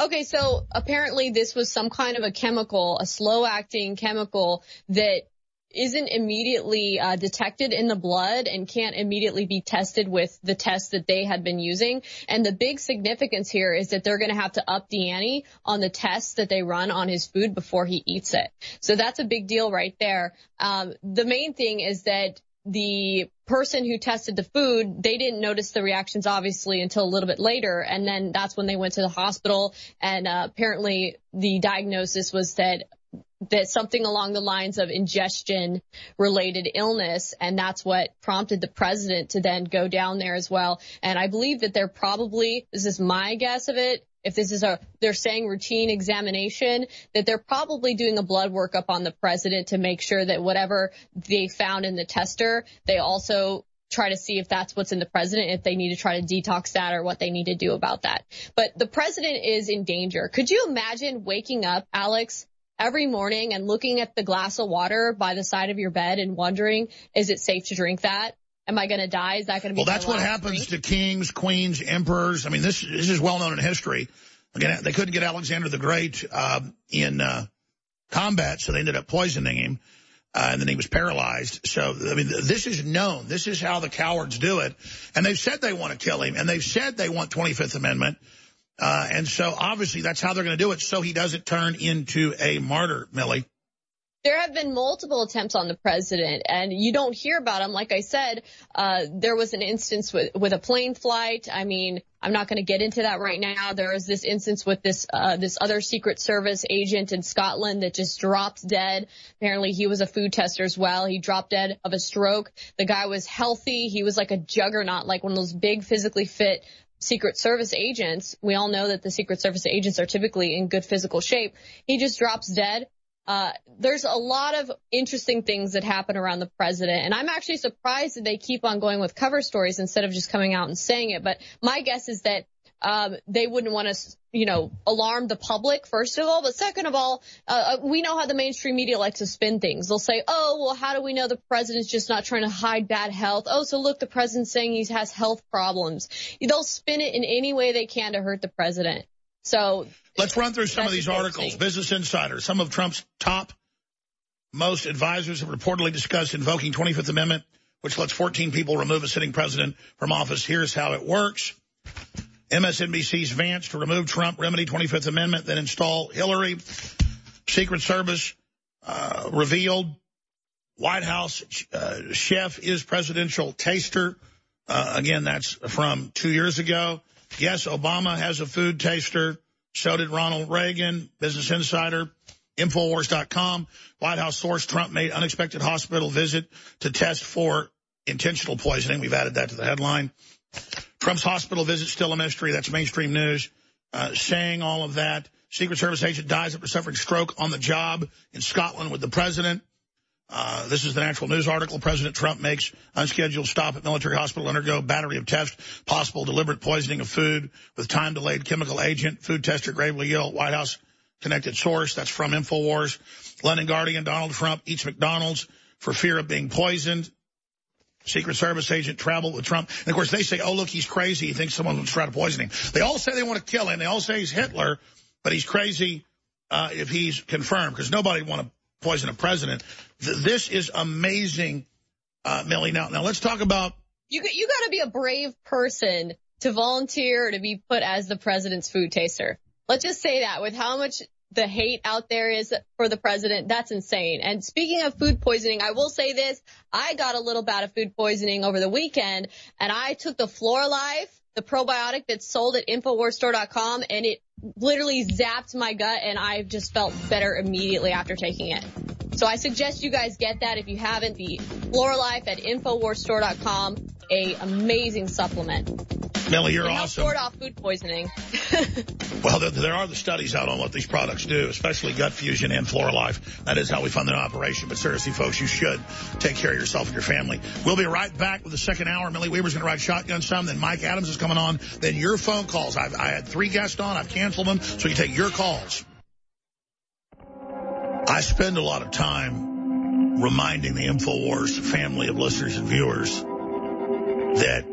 S7: Okay, so apparently this was some kind of a chemical, a slow acting chemical that isn't immediately uh, detected in the blood and can't immediately be tested with the test that they had been using. And the big significance here is that they're going to have to up the ante on the tests that they run on his food before he eats it. So that's a big deal right there. Um, the main thing is that the person who tested the food, they didn't notice the reactions obviously until a little bit later. And then that's when they went to the hospital. And uh, apparently the diagnosis was that that something along the lines of ingestion related illness. And that's what prompted the president to then go down there as well. And I believe that they're probably, this is my guess of it, if this is a, they're saying routine examination, that they're probably doing a blood workup on the president to make sure that whatever they found in the tester, they also try to see if that's what's in the president, if they need to try to detox that or what they need to do about that. But the president is in danger. Could you imagine waking up, Alex, every morning and looking at the glass of water by the side of your bed and wondering, is it safe to drink that? Am I going to die? Is that going to be
S4: Well, that's what happens
S7: drink?
S4: to kings, queens, emperors. I mean, this, this is well known in history. Again, they couldn't get Alexander the Great uh, in uh, combat, so they ended up poisoning him. Uh, and then he was paralyzed. So, I mean, this is known. This is how the cowards do it. And they've said they want to kill him. And they've said they want 25th Amendment. Uh, and so, obviously, that's how they're going to do it so he doesn't turn into a martyr, Millie.
S7: There have been multiple attempts on the president, and you don't hear about them. Like I said, uh, there was an instance with, with a plane flight. I mean, I'm not going to get into that right now. There was this instance with this uh, this other Secret Service agent in Scotland that just dropped dead. Apparently, he was a food tester as well. He dropped dead of a stroke. The guy was healthy. He was like a juggernaut, like one of those big, physically fit Secret Service agents. We all know that the Secret Service agents are typically in good physical shape. He just drops dead. Uh, there's a lot of interesting things that happen around the president, and I'm actually surprised that they keep on going with cover stories instead of just coming out and saying it. But my guess is that um, they wouldn't want to, you know, alarm the public, first of all. But second of all, uh, uh, we know how the mainstream media likes to spin things. They'll say, oh, well, how do we know the president's just not trying to hide bad health? Oh, so look, the president's saying he has health problems. They'll spin it in any way they can to hurt the president. So
S4: let's run through some of these articles. Business Insider, some of Trump's top most advisors have reportedly discussed invoking 25th Amendment, which lets 14 people remove a sitting president from office. Here's how it works. MSNBC's Vance to remove Trump, remedy 25th Amendment, then install Hillary. Secret Service uh, revealed White House uh, chef is presidential taster. Uh, again, that's from two years ago. Yes, Obama has a food taster. So did Ronald Reagan, Business Insider, Infowars.com. White House source, Trump made unexpected hospital visit to test for intentional poisoning. We've added that to the headline. Trump's hospital visit still a mystery. That's mainstream news. Uh, saying all of that. Secret Service agent dies after suffering stroke on the job in Scotland with the president. Uh, this is the Natural News article. President Trump makes unscheduled stop at military hospital, undergo battery of tests, possible deliberate poisoning of food with time-delayed chemical agent. Food tester gravely ill. White House connected source. That's from InfoWars. London Guardian, Donald Trump eats McDonald's for fear of being poisoned. Secret Service agent traveled with Trump. And, of course, they say, oh, look, he's crazy. He thinks someone was trying to poison him. They all say they want to kill him. They all say he's Hitler, but he's crazy uh, if he's confirmed because nobody want to poison a president. This is amazing, uh, Millie. Now, now let's talk about.
S7: You you got to be a brave person to volunteer to be put as the president's food taster. Let's just say that with how much the hate out there is for the president, that's insane. And speaking of food poisoning, I will say this. I got a little bout of food poisoning over the weekend and I took the Flora Life, the probiotic that's sold at InfoWarsStore.com and it literally zapped my gut and I just felt better immediately after taking it. So I suggest you guys get that if you haven't. The Floralife at InfoWarsStore.com, a amazing supplement.
S4: Millie, you're awesome.
S7: Ward off food poisoning.
S4: well, there, there, are the studies out on what these products do, especially gut fusion and Floralife. That is how we fund the operation. But seriously, folks, you should take care of yourself and your family. We'll be right back with the second hour. Millie Weaver's going to ride shotgun some. Then Mike Adams is coming on. Then your phone calls. I've, I had three guests on. I've canceled them. So you take your calls. I spend a lot of time reminding the InfoWars family of listeners and viewers that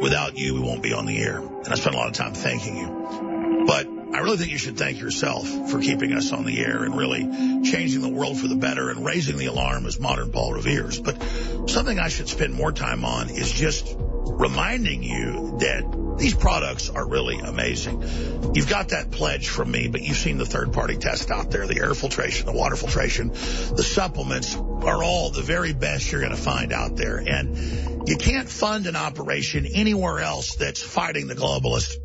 S4: without you, we won't be on the air. And I spend a lot of time thanking you. But I really think you should thank yourself for keeping us on the air and really changing the world for the better and raising the alarm as modern Paul Revere's. But something I should spend more time on is just reminding you that these products are really amazing. You've got that pledge from me, but you've seen the third-party test out there, the air filtration, the water filtration, the supplements are all the very best you're going to find out there. And you can't fund an operation anywhere else that's fighting the globalists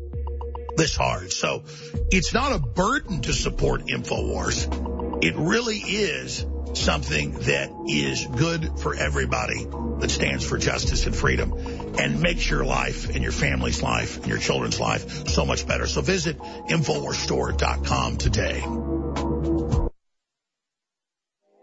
S4: this hard. So it's not a burden to support InfoWars. It really is something that is good for everybody that stands for justice and freedom and makes your life and your family's life and your children's life so much better. So visit InfoWarsStore.com today.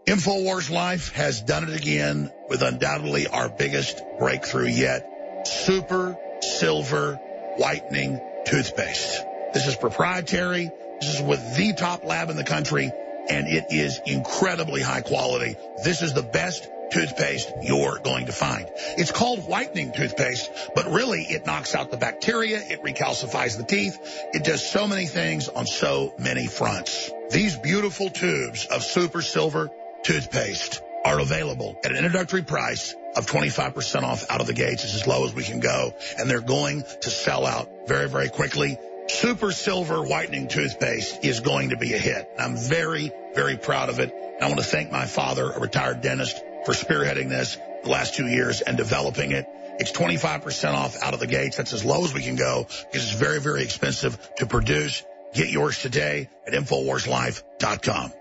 S4: InfoWars Life has done it again with undoubtedly our biggest breakthrough yet. Super Silver Whitening Toothpaste. This is proprietary. This is with the top lab in the country and it is incredibly high quality. This is the best toothpaste you're going to find. It's called whitening toothpaste, but really it knocks out the bacteria, it recalcifies the teeth, it does so many things on so many fronts. These beautiful tubes of super silver toothpaste are available at an introductory price of 25% off out of the gates. It's as low as we can go. And they're going to sell out very, very quickly. Super Silver Whitening Toothpaste is going to be a hit. I'm very, very proud of it. I want to thank my father, a retired dentist, for spearheading this the last two years and developing it. It's 25% off out of the gates. That's as low as we can go because it's very, very expensive to produce. Get yours today at InfoWarsLife.com.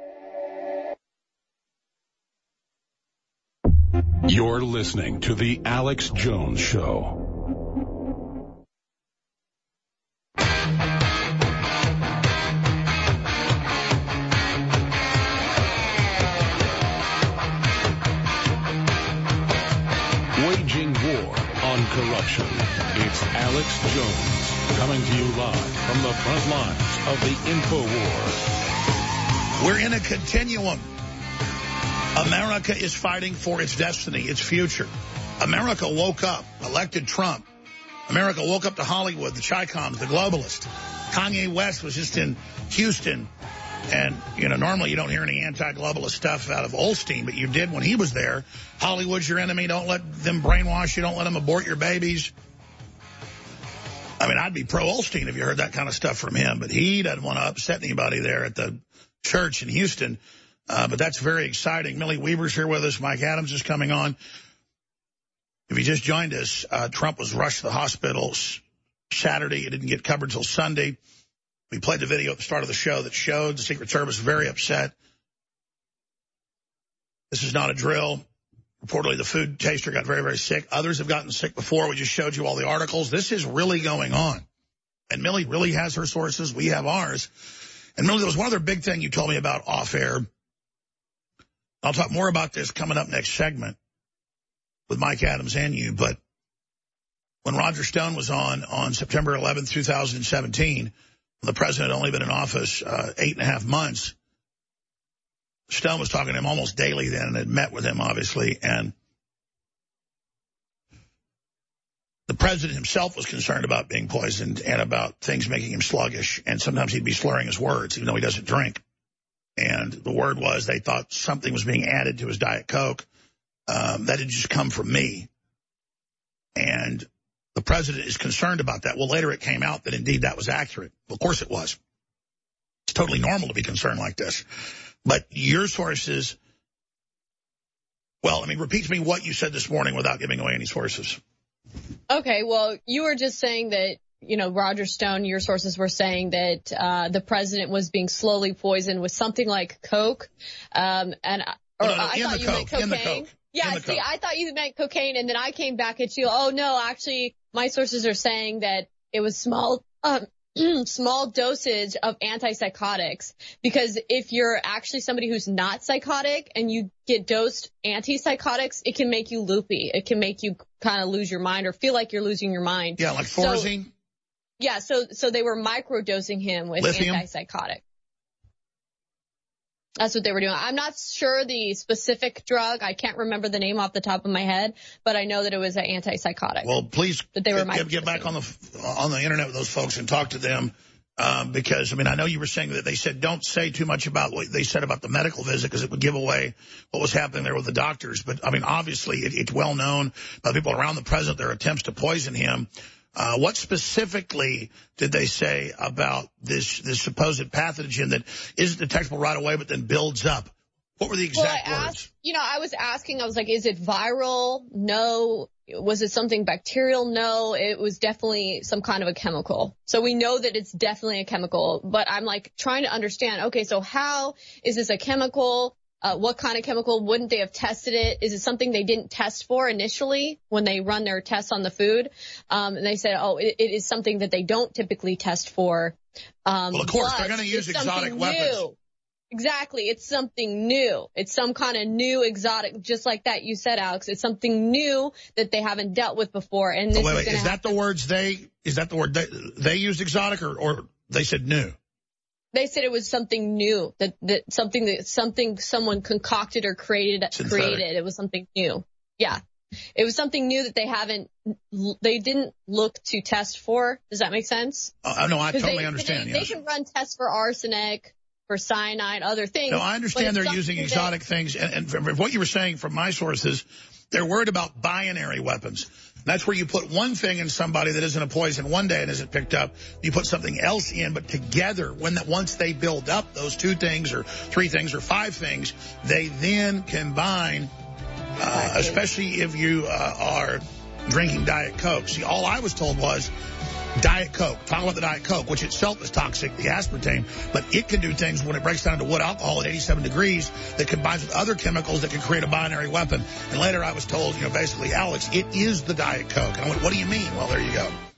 S1: You're listening to The Alex Jones Show. It's Alex Jones coming to you live from the front lines of the Info War.
S4: We're in a continuum. America is fighting for its destiny, its future. America woke up, elected Trump. America woke up to Hollywood, the Chicoms, the globalists. Kanye West was just in Houston. And, you know, normally you don't hear any anti-globalist stuff out of Osteen, but you did when he was there. Hollywood's your enemy. Don't let them brainwash you. Don't let them abort your babies. I mean, I'd be pro-Osteen if you heard that kind of stuff from him, but he doesn't want to upset anybody there at the church in Houston. Uh, but that's very exciting. Millie Weaver's here with us. Mike Adams is coming on. If you just joined us, uh, Trump was rushed to the hospital Saturday. It didn't get covered until Sunday. We played the video at the start of the show that showed the Secret Service very upset. This is not a drill. Reportedly, the food taster got very, very sick. Others have gotten sick before. We just showed you all the articles. This is really going on. And Millie really has her sources. We have ours. And Millie, there was one other big thing you told me about off air. I'll talk more about this coming up next segment with Mike Adams and you. But when Roger Stone was on on September 11th, 2017, the president had only been in office uh, eight and a half months. Stone was talking to him almost daily then and had met with him, obviously. And the president himself was concerned about being poisoned and about things making him sluggish. And sometimes he'd be slurring his words, even though he doesn't drink. And the word was they thought something was being added to his Diet Coke. Um, that had just come from me. And the president is concerned about that. Well, later it came out that indeed that was accurate. Of course it was. It's totally normal to be concerned like this. But your sources, well, I mean, repeat to me what you said this morning without giving away any sources.
S7: Okay, well, you were just saying that, you know, Roger Stone, your sources were saying that uh, the president was being slowly poisoned with something like Coke. Um, and or
S4: no, no,
S7: I thought you
S4: Coke,
S7: meant cocaine. Yeah, see,
S4: Coke.
S7: I thought you meant cocaine, and then I came back at you. Oh no, actually, my sources are saying that it was small, um, small dosage of antipsychotics. Because if you're actually somebody who's not psychotic and you get dosed antipsychotics, it can make you loopy. It can make you kind of lose your mind or feel like you're losing your mind.
S4: Yeah, like
S7: So-
S4: Thorazine.
S7: yeah, so so they were microdosing him with
S4: Lithium?
S7: antipsychotic. That's what they were doing. I'm not sure the specific drug. I can't remember the name off the top of my head, but I know that it was an antipsychotic.
S4: Well, please
S7: That they were
S4: get, get back on the on the internet with those folks and talk to them. Um, because, I mean, I know you were saying that they said don't say too much about what they said about the medical visit because it would give away what was happening there with the doctors. But, I mean, obviously it, it's well known by people around the president, their attempts to poison him. Uh, what specifically did they say about this, this supposed pathogen that isn't detectable right away but then builds up? What were the exact
S7: well, I
S4: words?
S7: asked, you know, I was asking, I was like, is it viral? No. Was it something bacterial? No. It was definitely some kind of a chemical. So we know that it's definitely a chemical, but I'm like trying to understand, okay, so how is this a chemical? Uh, what kind of chemical? Wouldn't they have tested it? Is it something they didn't test for initially when they run their tests on the food? Um, and they said, oh, it, it is something that they don't typically test for. Um,
S4: Well, of course, they're gonna use exotic weapons.
S7: new. Exactly. It's something new. It's some kind of new exotic, just like that you said, Alex. It's something new that they haven't dealt with before. And this
S4: Oh, wait,
S7: is
S4: wait, is
S7: to
S4: that the words they, is that the word they, they used exotic or, or they said new?
S7: They said it was something new that, that something that something someone concocted or created,
S4: Synthetic.
S7: created. It was something new. Yeah. It was something new that they haven't, they didn't look to test for. Does that make sense?
S4: Uh, no, I totally
S7: they,
S4: understand.
S7: They,
S4: yes.
S7: they can run tests for arsenic for cyanide, other things.
S4: No, I understand they're using
S7: that,
S4: exotic things. And, and from what you were saying from my sources, they're worried about binary weapons. That's where you put one thing in somebody that isn't a poison one day and isn't picked up. You put something else in, but together, when that once they build up those two things or three things or five things, they then combine, uh, especially if you uh, are drinking Diet Coke. See, all I was told was Diet Coke. Talk about the Diet Coke, which itself is toxic, the aspartame, but it can do things when it breaks down into wood alcohol at 87 degrees that combines with other chemicals that can create a binary weapon. And later I was told, you know, basically, Alex, it is the Diet Coke. And I went, what do you mean? Well, there you go.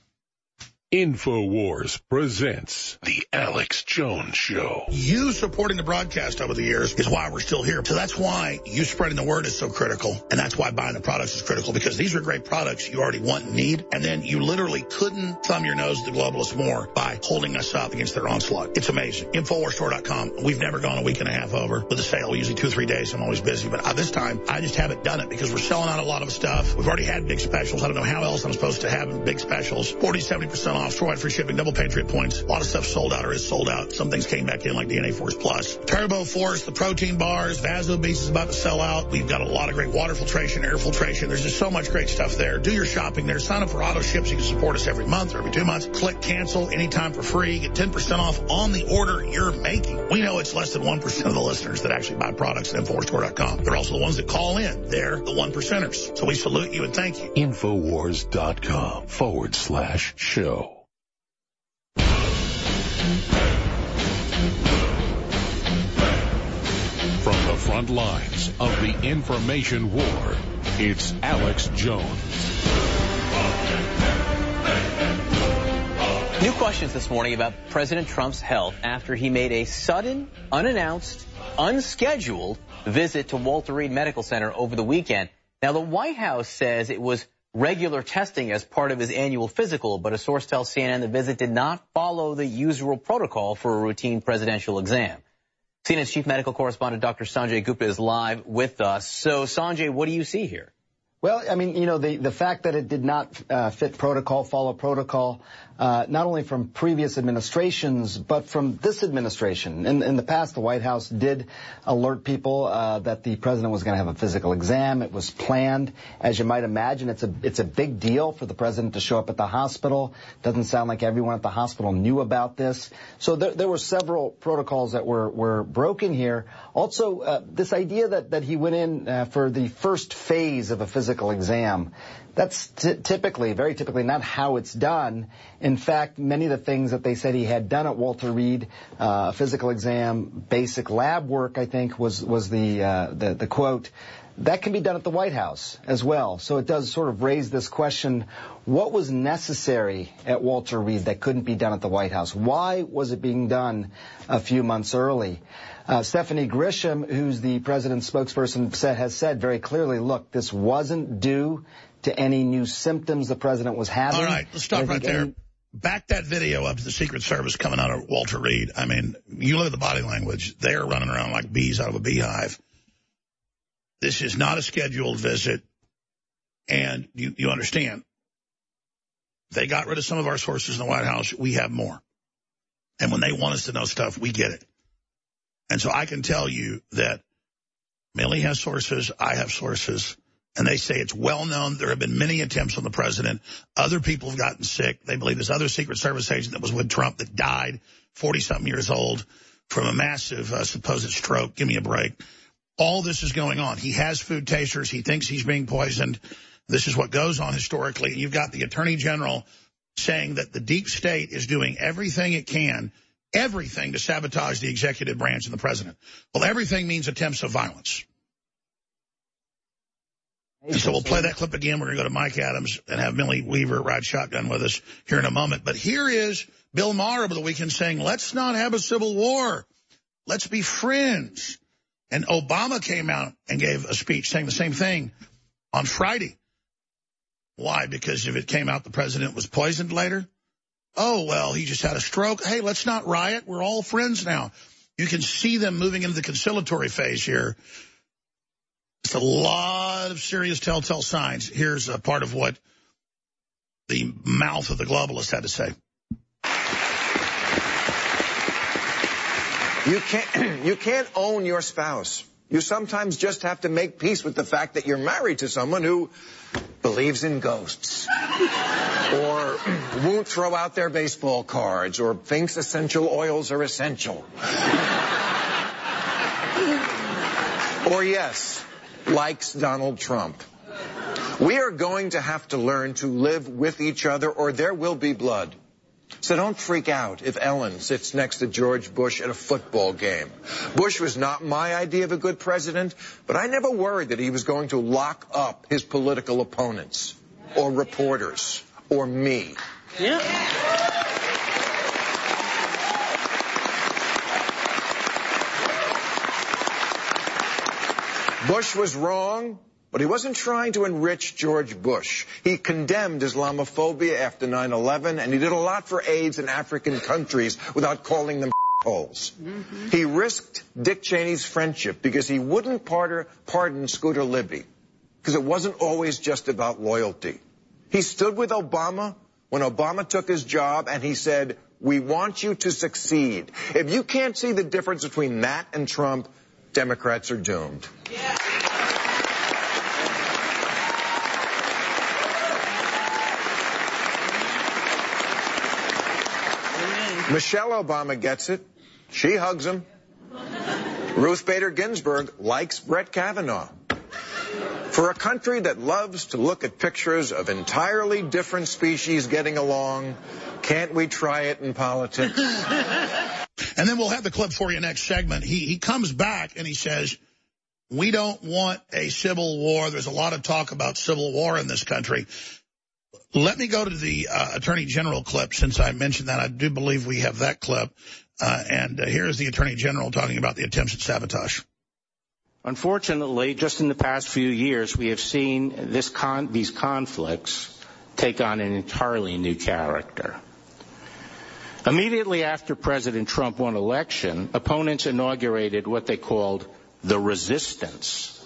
S1: InfoWars presents The Alex Jones Show.
S4: You supporting the broadcast over the years is why we're still here. So that's why you spreading the word is so critical. And that's why buying the products is critical because these are great products you already want and need. And then you literally couldn't thumb your nose at the globalists more by holding us up against their onslaught. It's amazing. Infowarsstore.com. We've never gone a week and a half over with a sale. Usually two or three days. I'm always busy. But this time, I just haven't done it because we're selling out a lot of stuff. We've already had big specials. I don't know how else I'm supposed to have big specials. 40, 70% off, store free shipping, double Patriot points. A lot of stuff sold out or is sold out. Some things came back in like DNA Force Plus. Turbo Force, the protein bars, Vaso Beast is about to sell out. We've got a lot of great water filtration, air filtration. There's just so much great stuff there. Do your shopping there. Sign up for auto ships. You can support us every month or every two months. Click cancel anytime for free. Get 10% off on the order you're making. We know it's less than 1% of the listeners that actually buy products at InfoWarsStore.com. They're also the ones that call in. They're the one percenters. So we salute you and thank you.
S1: Infowars.com forward slash show. Front lines of the information war, it's Alex Jones.
S2: New questions this morning about President Trump's health after he made a sudden, unannounced, unscheduled visit to Walter Reed Medical Center over the weekend. Now, the White House says it was regular testing as part of his annual physical, but a source tells CNN the visit did not follow the usual protocol for a routine presidential exam. CNN's chief medical correspondent, Dr. Sanjay Gupta, is live with us. So, Sanjay, what do you see here?
S3: Well, I mean, you know, the, the fact that it did not uh, fit protocol, follow protocol, uh, not only from previous administrations, but from this administration. In, in the past, the White House did alert people uh, that the president was going to have a physical exam. It was planned. As you might imagine, it's a, it's a big deal for the president to show up at the hospital. Doesn't sound like everyone at the hospital knew about this. So there, there were several protocols that were, were broken here. Also, uh, this idea that, that he went in uh, for the first phase of a physical exam, that's typically, very typically, not how it's done. In fact, many of the things that they said he had done at Walter Reed, uh, physical exam, basic lab work, I think was was the, uh, the the quote. That can be done at the White House as well. So it does sort of raise this question, what was necessary at Walter Reed that couldn't be done at the White House? Why was it being done a few months early? Uh, Stephanie Grisham, who's the president's spokesperson, has said very clearly, look, this wasn't due to any new symptoms the president was having.
S4: All right, let's stop right there. Any... Back that video up to the Secret Service coming out of Walter Reed. I mean, you look at the body language. They're running around like bees out of a beehive. This is not a scheduled visit. And you, you understand, they got rid of some of our sources in the White House. We have more. And when they want us to know stuff, we get it. And so I can tell you that Millie has sources. I have sources. And they say it's well known. There have been many attempts on the president. Other people have gotten sick. They believe this other Secret Service agent that was with Trump that died, 40-something years old, from a massive uh, supposed stroke. Give me a break. All this is going on. He has food tasters. He thinks he's being poisoned. This is what goes on historically. You've got the attorney general saying that the deep state is doing everything it can, everything to sabotage the executive branch and the president. Well, everything means attempts of violence. So we'll play that clip again. We're going to go to Mike Adams and have Millie Weaver ride shotgun with us here in a moment. But here is Bill Maher over the weekend saying, let's not have a civil war. Let's be friends. And Obama came out and gave a speech saying the same thing on Friday. Why? Because if it came out the president was poisoned later? Oh, well, he just had a stroke. Hey, let's not riot. We're all friends now. You can see them moving into the conciliatory phase here it's a lot of serious telltale signs. Here's a part of what the mouth of the globalist had to say.
S10: You can't, you can't own your spouse. You sometimes just have to make peace with the fact that you're married to someone who believes in ghosts or won't throw out their baseball cards or thinks essential oils are essential. or yes, likes Donald Trump. We are going to have to learn to live with each other or there will be blood. So don't freak out if Ellen sits next to George Bush at a football game. Bush was not my idea of a good president, but I never worried that he was going to lock up his political opponents or reporters or me.
S9: Yeah.
S10: Bush was wrong, but he wasn't trying to enrich George Bush. He condemned Islamophobia after 9-11, and he did a lot for AIDS in African countries without calling them holes. Mm-hmm. He risked Dick Cheney's friendship because he wouldn't pardon Scooter Libby, because it wasn't always just about loyalty. He stood with Obama when Obama took his job, and he said, we want you to succeed. If you can't see the difference between that and Trump, Democrats are doomed. Yeah. Michelle Obama gets it. She hugs him. Ruth Bader Ginsburg likes Brett Kavanaugh. For a country that loves to look at pictures of entirely different species getting along, can't we try it in politics?
S4: And then we'll have the clip for you next segment. He, he comes back and he says, we don't want a civil war. There's a lot of talk about civil war in this country. Let me go to the uh, Attorney General clip since I mentioned that. I do believe we have that clip. Uh, and uh, here's the Attorney General talking about the attempts at sabotage.
S9: Unfortunately, just in the past few years, we have seen this con these conflicts take on an entirely new character. Immediately after President Trump won election, opponents inaugurated what they called the resistance.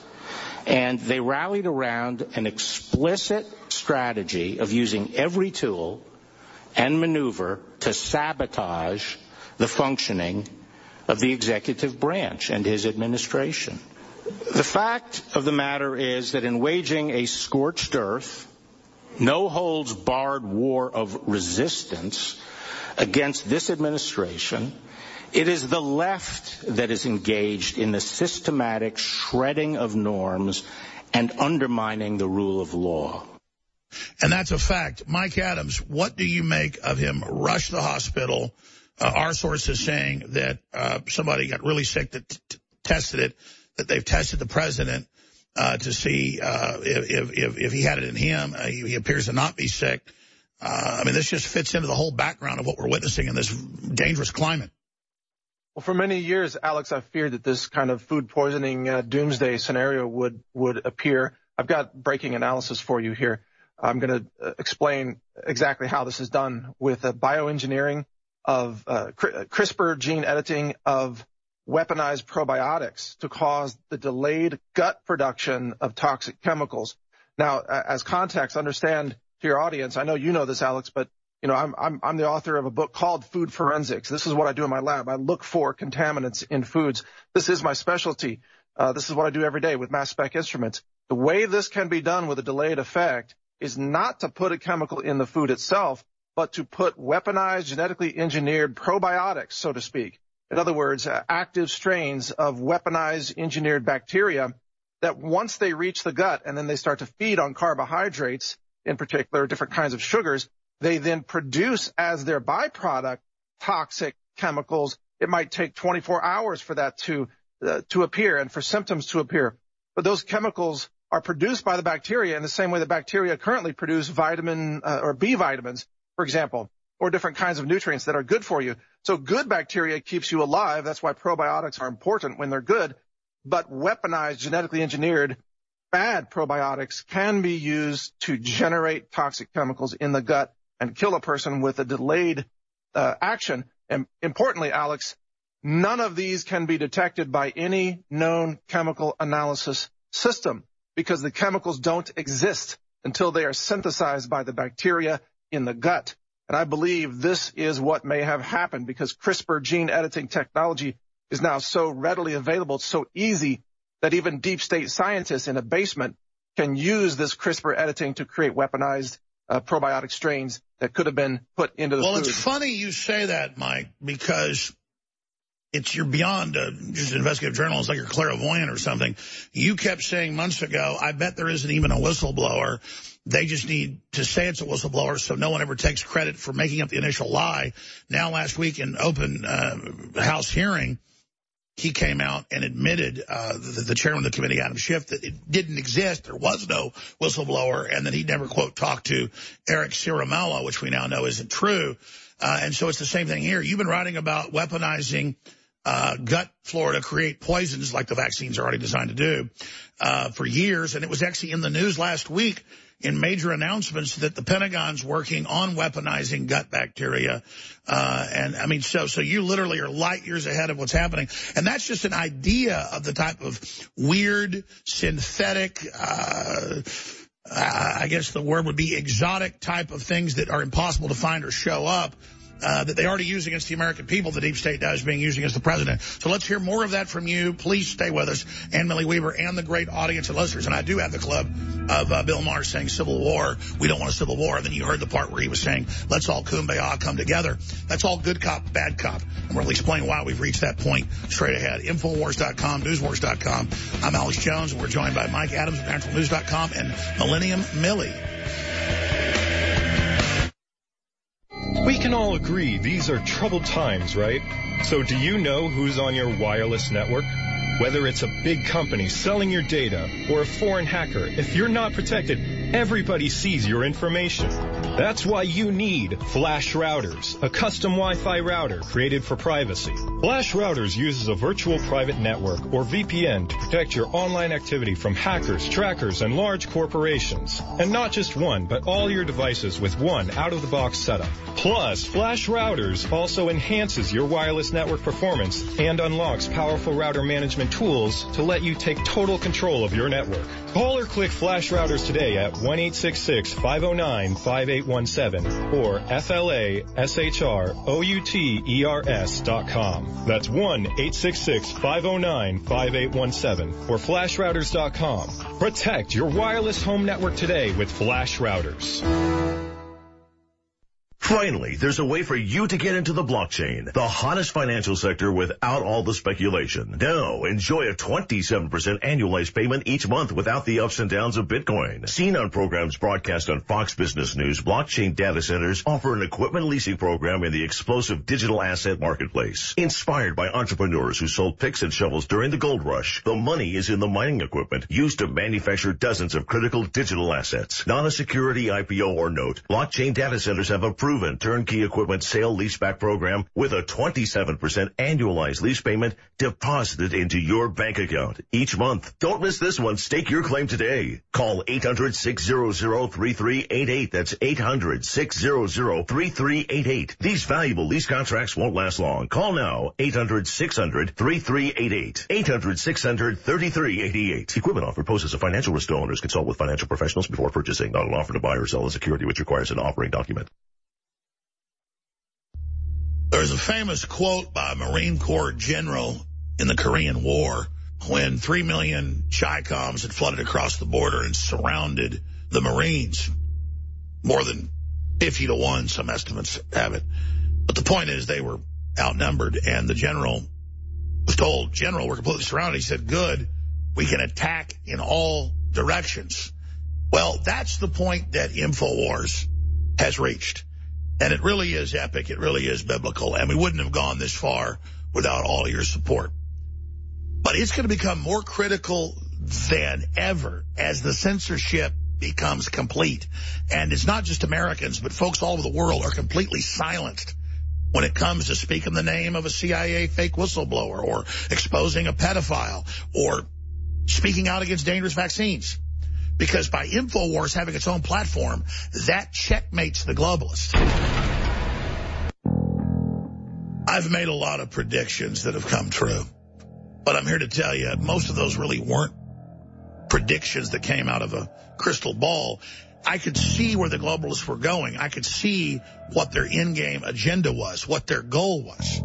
S9: And they rallied around an explicit strategy of using every tool and maneuver to sabotage the functioning of the executive branch and his administration. The fact of the matter is that in waging a scorched earth, no holds barred war of resistance against this administration, it is the left that is engaged in the systematic shredding of norms and undermining the rule of law.
S4: And that's a fact. Mike Adams, what do you make of him rush the hospital? Uh, our source is saying that uh, somebody got really sick that tested it, that they've tested the president uh, to see uh, if, if, if he had it in him. Uh, he, appears to not be sick. Uh, I mean, this just fits into the whole background of what we're witnessing in this dangerous climate.
S11: Well, for many years, Alex, I've feared that this kind of food poisoning uh, doomsday scenario would would appear. I've got breaking analysis for you here. I'm going to uh, explain exactly how this is done with uh, bioengineering of uh, CRISPR gene editing of weaponized probiotics to cause the delayed gut production of toxic chemicals. Now, as context, understand to your audience, I know you know this, Alex, but you know, I'm, I'm, I'm the author of a book called Food Forensics. This is what I do in my lab. I look for contaminants in foods. This is my specialty. Uh, this is what I do every day with mass spec instruments. The way this can be done with a delayed effect is not to put a chemical in the food itself, but to put weaponized, genetically engineered probiotics, so to speak. In other words, uh, active strains of weaponized engineered bacteria that once they reach the gut and then they start to feed on carbohydrates, in particular different kinds of sugars, they then produce as their byproduct toxic chemicals. It might take 24 hours for that to uh, to appear and for symptoms to appear. But those chemicals are produced by the bacteria in the same way that bacteria currently produce vitamin uh, or B vitamins, for example, or different kinds of nutrients that are good for you. So good bacteria keeps you alive. That's why probiotics are important when they're good. But weaponized, genetically engineered bad probiotics can be used to generate toxic chemicals in the gut and kill a person with a delayed uh, action. And importantly, Alex, none of these can be detected by any known chemical analysis system because the chemicals don't exist until they are synthesized by the bacteria in the gut. And I believe this is what may have happened because CRISPR gene editing technology is now so readily available, it's so easy that even deep state scientists in a basement can use this CRISPR editing to create weaponized uh, probiotic strains that could have been put into the
S4: well,
S11: food.
S4: Well, it's funny you say that, Mike, because it's you're beyond uh, just an investigative journalist, like you're clairvoyant or something. You kept saying months ago, I bet there isn't even a whistleblower. They just need to say it's a whistleblower so no one ever takes credit for making up the initial lie. Now, last week in open uh, House hearing, he came out and admitted, uh, the, the, chairman of the committee, Adam Schiff, that it didn't exist. There was no whistleblower and that he never, quote, talked to Eric Ciaramella, which we now know isn't true. Uh, and so it's the same thing here. You've been writing about weaponizing uh, gut flora to create poisons like the vaccines are already designed to do uh, for years. And it was actually in the news last week in major announcements that the Pentagon's working on weaponizing gut bacteria. Uh, and I mean, so, so you literally are light years ahead of what's happening. And that's just an idea of the type of weird, synthetic, uh, I guess the word would be exotic type of things that are impossible to find or show up uh, that they already use against the American people, the deep state does, being used against the president. So let's hear more of that from you. Please stay with us, Ann Millie Weaver, and the great audience and listeners. And I do have the club of uh, Bill Maher saying civil war. We don't want a civil war. And then you heard the part where he was saying, let's all kumbaya come together. That's all good cop, bad cop. And we'll explain why we've reached that point straight ahead. Infowars.com, newswars.com. I'm Alex Jones, and we're joined by Mike Adams of NaturalNews.com and Millennium Millie.
S12: We can all agree these are troubled times, right? So do you know who's on your wireless network? Whether it's a big company selling your data or a foreign hacker, if you're not protected, everybody sees your information. That's why you need Flash Routers, a custom Wi-Fi router created for privacy. Flash Routers uses a virtual private network or VPN to protect your online activity from hackers, trackers, and large corporations. And not just one, but all your devices with one out-of-the-box setup. Plus, Flash Routers also enhances your wireless network performance and unlocks powerful router management tools to let you take total control of your network. Call or click Flash Routers today at 1-866-509-5817 or F-L-A-S-H-R-O-U-T-E-R-S dot com. That's 1-866-509-5817 or flashrouters.com. Protect your wireless home network today with Flash Routers.
S13: Finally, there's a way for you to get into the blockchain, the hottest financial sector without all the speculation. Now, enjoy a 27% annualized payment each month without the ups and downs of Bitcoin. Seen on programs broadcast on Fox Business News, blockchain data centers offer an equipment leasing program in the explosive digital asset marketplace. Inspired by entrepreneurs who sold picks and shovels during the gold rush, the money is in the mining equipment used to manufacture dozens of critical digital assets. Not a security IPO or note, blockchain data centers have approved proven turnkey equipment sale leaseback program with a 27% annualized lease payment deposited into your bank account each month. Don't miss this one. Stake your claim today. Call 800-600-3388. That's 800-600-3388. These valuable lease contracts won't last long. Call now. 800-600-3388. 800-600-3388. Equipment offer poses a financial risk to owners. Consult with financial professionals before purchasing. Not an offer to buy or sell a security which requires an offering document.
S4: There's a famous quote by a Marine Corps general in the Korean War when three million Chi-Coms had flooded across the border and surrounded the Marines. More than 50 to 1, some estimates have it. But the point is they were outnumbered, and the general was told, General, we're completely surrounded. He said, good, we can attack in all directions. Well, that's the point that InfoWars has reached. And it really is epic. It really is biblical. And we wouldn't have gone this far without all your support. But it's going to become more critical than ever as the censorship becomes complete. And it's not just Americans, but folks all over the world are completely silenced when it comes to speaking the name of a CIA fake whistleblower or exposing a pedophile or speaking out against dangerous vaccines. Because by InfoWars having its own platform, that checkmates the globalists. I've made a lot of predictions that have come true. But I'm here to tell you, most of those really weren't predictions that came out of a crystal ball. I could see where the globalists were going. I could see what their in-game agenda was, what their goal was.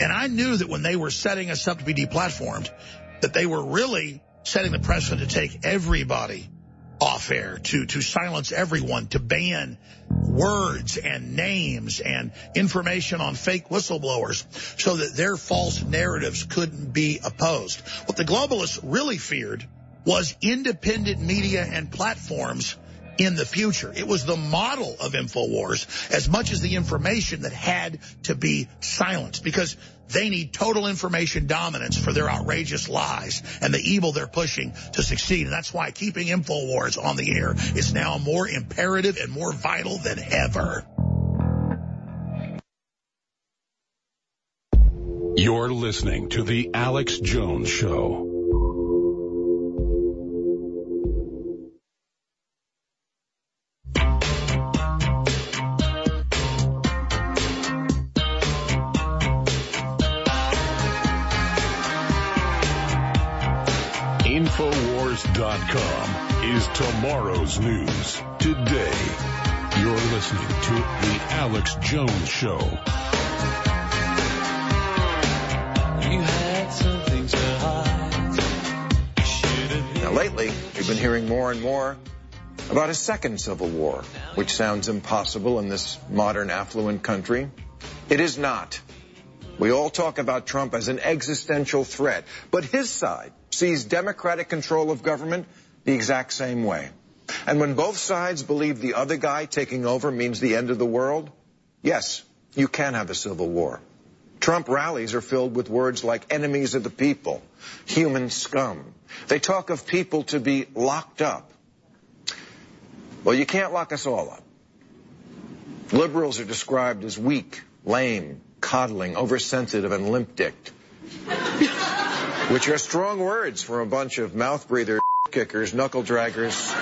S4: And I knew that when they were setting us up to be deplatformed, that they were really setting the precedent to take everybody off air, to, to silence everyone, to ban words and names and information on fake whistleblowers so that their false narratives couldn't be opposed. What the globalists really feared was independent media and platforms in the future. It was the model of InfoWars as much as the information that had to be silenced because they need total information dominance for their outrageous lies and the evil they're pushing to succeed. And that's why keeping InfoWars on the air is now more imperative and more vital than ever.
S1: You're listening to The Alex Jones Show. Infowars.com is tomorrow's news today. You're listening to The Alex Jones Show.
S14: You had something to hide.
S10: Now, lately, we've been hearing more and more about a second civil war, which sounds impossible in this modern, affluent country. It is not. We all talk about Trump as an existential threat, but his side sees democratic control of government the exact same way. And when both sides believe the other guy taking over means the end of the world, yes, you can have a civil war. Trump rallies are filled with words like enemies of the people, human scum. They talk of people to be locked up. Well, you can't lock us all up. Liberals are described as weak, lame, coddling, oversensitive, and limp-dicked. Which are strong words for a bunch of mouth breathers, kickers, knuckle draggers.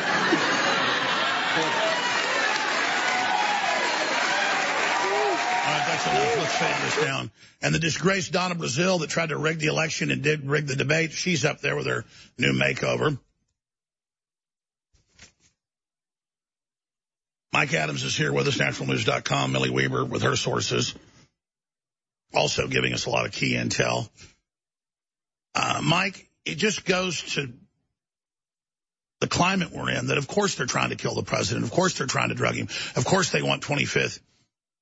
S4: Enough. Let's fade this down. And the disgraced Donna Brazile that tried to rig the election and did rig the debate, she's up there with her new makeover. Mike Adams is here with us, naturalnews.com, Millie Weaver with her sources, also giving us a lot of key intel. Uh, Mike, it just goes to the climate we're in that, of course, they're trying to kill the president. Of course, they're trying to drug him. Of course, they want 25th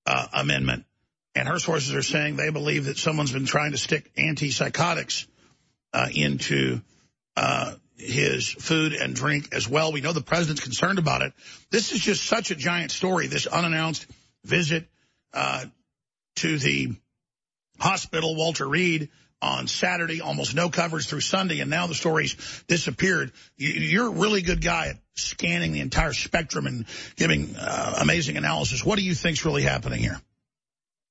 S4: uh, Amendment. And her sources are saying they believe that someone's been trying to stick antipsychotics uh, into uh, his food and drink as well. We know the president's concerned about it. This is just such a giant story, this unannounced visit uh, to the hospital, Walter Reed, on Saturday, almost no coverage through Sunday, and now the story's disappeared. You're a really good guy at scanning the entire spectrum and giving uh, amazing analysis. What do you think's really happening here?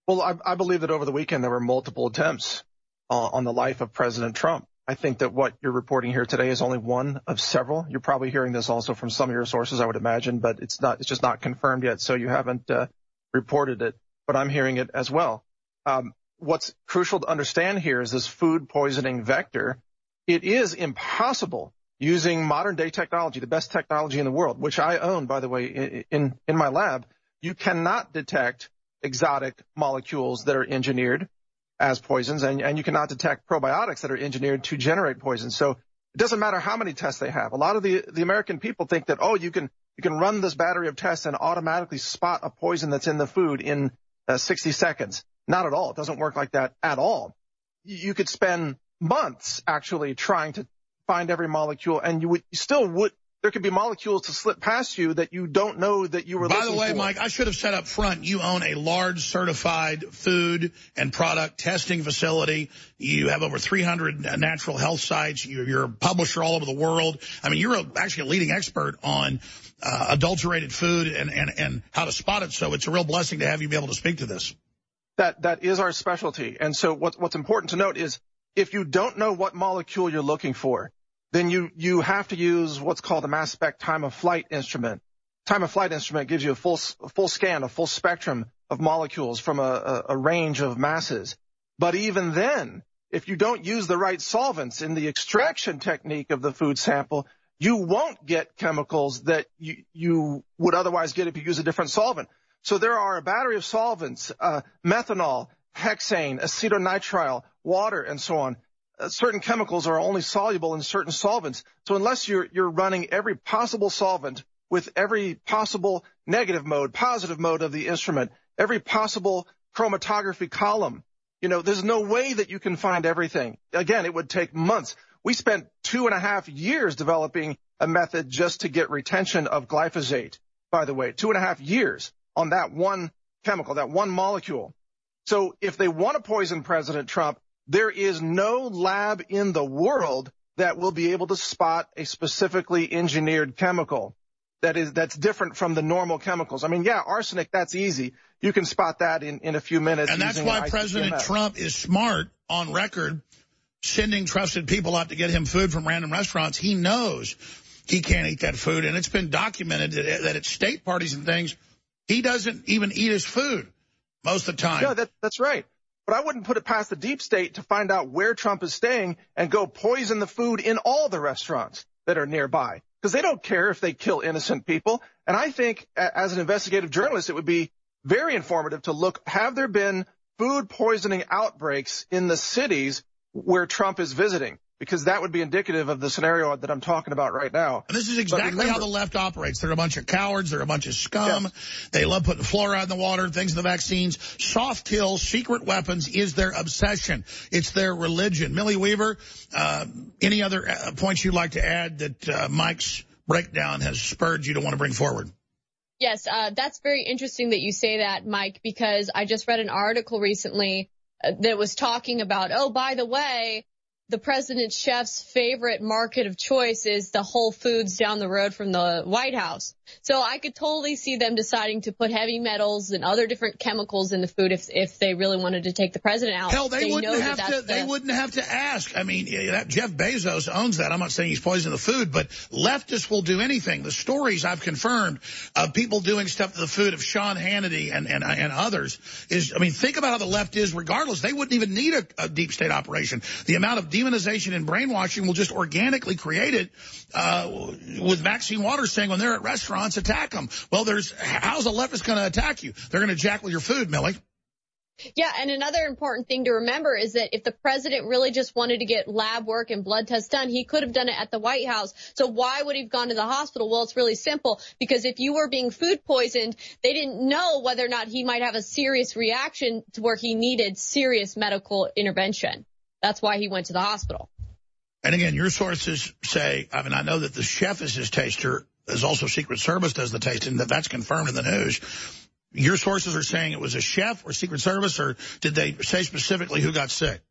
S11: Well, I, I believe that over the weekend there were multiple attempts uh, on the life of President Trump. I think that what you're reporting here today is only one of several. You're probably hearing this also from some of your sources, I would imagine, but it's not. It's just not confirmed yet, so you haven't uh, reported it. But I'm hearing it as well. Um, what's crucial to understand here is this food poisoning vector. It is impossible using modern day technology, the best technology in the world, which I own, by the way, in, in my lab. You cannot detect exotic molecules that are engineered as poisons, and, and you cannot detect probiotics that are engineered to generate poison. So it doesn't matter how many tests they have. A lot of the, the American people think that, oh, you can, you can run this battery of tests and automatically spot a poison that's in the food in uh, 60 seconds. Not at all. It doesn't work like that at all. You could spend months actually trying to find every molecule and you would you still would there could be molecules to slip past you that you don't know that you were
S4: By the way,
S11: for.
S4: Mike, I should have said up front, you own a large certified food and product testing facility. You have over 300 natural health sites. You're a publisher all over the world. I mean, you're a, actually a leading expert on uh, adulterated food and, and, and how to spot it. So it's a real blessing to have you be able to speak to this
S11: that that is our specialty. And so what's what's important to note is if you don't know what molecule you're looking for, then you you have to use what's called a mass spec time of flight instrument. Time of flight instrument gives you a full scan, a full spectrum of molecules from a, range of masses. But even then, if you don't use the right solvents in the extraction technique of the food sample, you won't get chemicals that you, you would otherwise get if you use a different solvent. So there are a battery of solvents, uh, methanol, hexane, acetonitrile, water, and so on. Uh, certain chemicals are only soluble in certain solvents. So unless you're, you're running every possible solvent with every possible negative mode, positive mode of the instrument, every possible chromatography column, you know, there's no way that you can find everything. Again, it would take months. We spent two and a half years developing a method just to get retention of glyphosate, by the way, two and a half years on that one chemical, that one molecule. So if they want to poison President Trump, there is no lab in the world that will be able to spot a specifically engineered chemical that is that's different from the normal chemicals. I mean, yeah, arsenic that's easy. You can spot that in, in a few minutes.
S4: And that's why President Trump is smart on record, sending trusted people out to get him food from random restaurants. He knows he can't eat that food, and it's been documented that, that at state parties and things, he doesn't even eat his food most of the time.
S11: Yeah, that, that's right. But I wouldn't put it past the deep state to find out where Trump is staying and go poison the food in all the restaurants that are nearby because they don't care if they kill innocent people. And I think as an investigative journalist, it would be very informative to look, have there been food poisoning outbreaks in the cities where Trump is visiting? Because that would be indicative of the scenario that I'm talking about right now.
S4: And this is exactly remember, how the left operates. They're a bunch of cowards. They're a bunch of scum. Yes. They love putting fluoride in the water, things in the vaccines. Soft kills, secret weapons is their obsession. It's their religion. Millie Weaver, uh, any other uh, points you'd like to add that uh, Mike's breakdown has spurred you to want to bring forward?
S7: Yes, uh, that's very interesting that you say that, Mike, because I just read an article recently uh, that was talking about, oh, by the way, the president's chef's favorite market of choice is the Whole Foods down the road from the White House. So I could totally see them deciding to put heavy metals and other different chemicals in the food if if they really wanted to take the president out.
S4: Hell, they, they wouldn't have that to. The... They wouldn't have to ask. I mean, that Jeff Bezos owns that. I'm not saying he's poisoning the food, but leftists will do anything. The stories I've confirmed of people doing stuff to the food of Sean Hannity and and and others is. I mean, think about how the left is. Regardless, they wouldn't even need a, a deep state operation. The amount of demonization and brainwashing will just organically create it uh, with Maxine Waters saying when they're at restaurants, attack them. Well, there's how's a leftist going to attack you? They're going to jackal your food, Millie.
S7: Yeah, and another important thing to remember is that if the president really just wanted to get lab work and blood tests done, he could have done it at the White House. So why would he have gone to the hospital? Well, it's really simple because if you were being food poisoned, they didn't know whether or not he might have a serious reaction to where he needed serious medical intervention. That's why he went to the hospital.
S4: And again, your sources say, I mean, I know that the chef is his taster. There's also Secret Service does the tasting. That that's confirmed in the news. Your sources are saying it was a chef or Secret Service, or did they say specifically who got sick?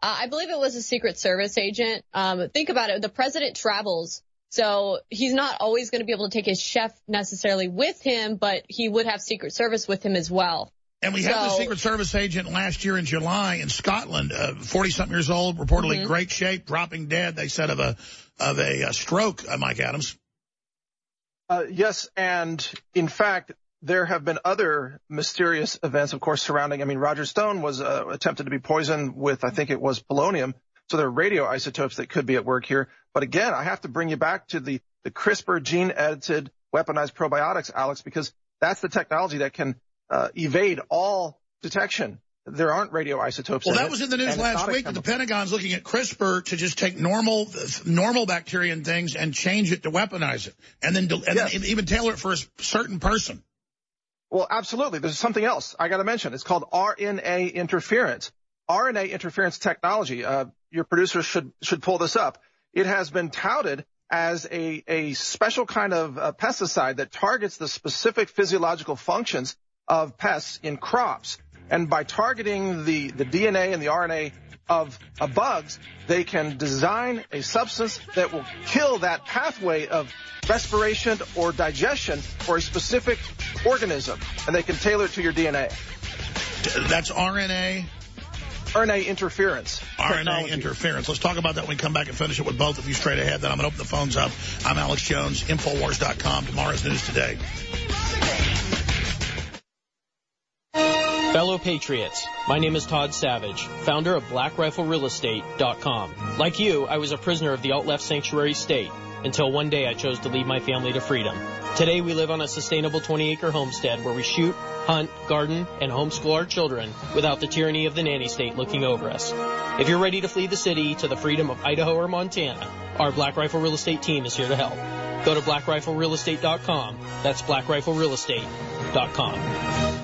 S7: Uh, I believe it was a Secret Service agent. Um, think about it. The president travels. So he's not always going to be able to take his chef necessarily with him, but he would have Secret Service with him as well.
S4: And we so, had the Secret Service agent last year in July in Scotland, 40-something uh, years old, reportedly mm -hmm. great shape, dropping dead, they said, of a of a, a stroke, uh, Mike Adams.
S11: Uh, yes, and in fact, there have been other mysterious events, of course, surrounding. I mean, Roger Stone was uh, attempted to be poisoned with, I think it was polonium. So there are radioisotopes that could be at work here. But again, I have to bring you back to the, the CRISPR gene edited weaponized probiotics, Alex, because that's the technology that can uh, evade all detection. There aren't radioisotopes.
S4: Well, that was in the news last week that the Pentagon's looking at CRISPR to just take normal normal bacteria and things and change it to weaponize it, and then and yes. then even tailor it for a certain person.
S11: Well, absolutely. There's something else I got to mention. It's called RNA interference. RNA interference technology. Uh, your producers should should pull this up. It has been touted as a, a special kind of uh, pesticide that targets the specific physiological functions of pests in crops. And by targeting the, the DNA and the RNA of, of bugs, they can design a substance that will kill that pathway of respiration or digestion for a specific organism. And they can tailor it to your DNA.
S4: That's RNA?
S11: RNA interference.
S4: RNA technology. interference. Let's talk about that when we come back and finish it with both of you straight ahead. Then I'm going to open the phones up. I'm Alex Jones, Infowars.com, tomorrow's news today.
S15: Fellow Patriots, my name is Todd Savage, founder of BlackRifleRealEstate.com. Like you, I was a prisoner of the alt-left sanctuary state. until one day I chose to lead my family to freedom. Today we live on a sustainable 20 acre homestead where we shoot, hunt, garden, and homeschool our children without the tyranny of the nanny state looking over us. If you're ready to flee the city to the freedom of Idaho or Montana, our Black Rifle Real Estate team is here to help. Go to blackriflerealestate.com. That's blackriflerealestate.com.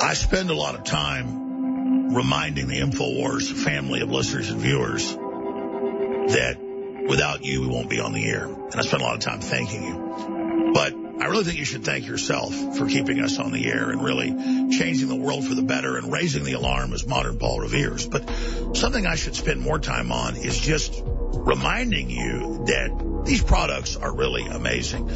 S4: I spend a lot of time reminding the InfoWars family of listeners and viewers that without you, we won't be on the air. And I spend a lot of time thanking you. But I really think you should thank yourself for keeping us on the air and really changing the world for the better and raising the alarm as modern Paul reveres. But something I should spend more time on is just reminding you that these products are really amazing.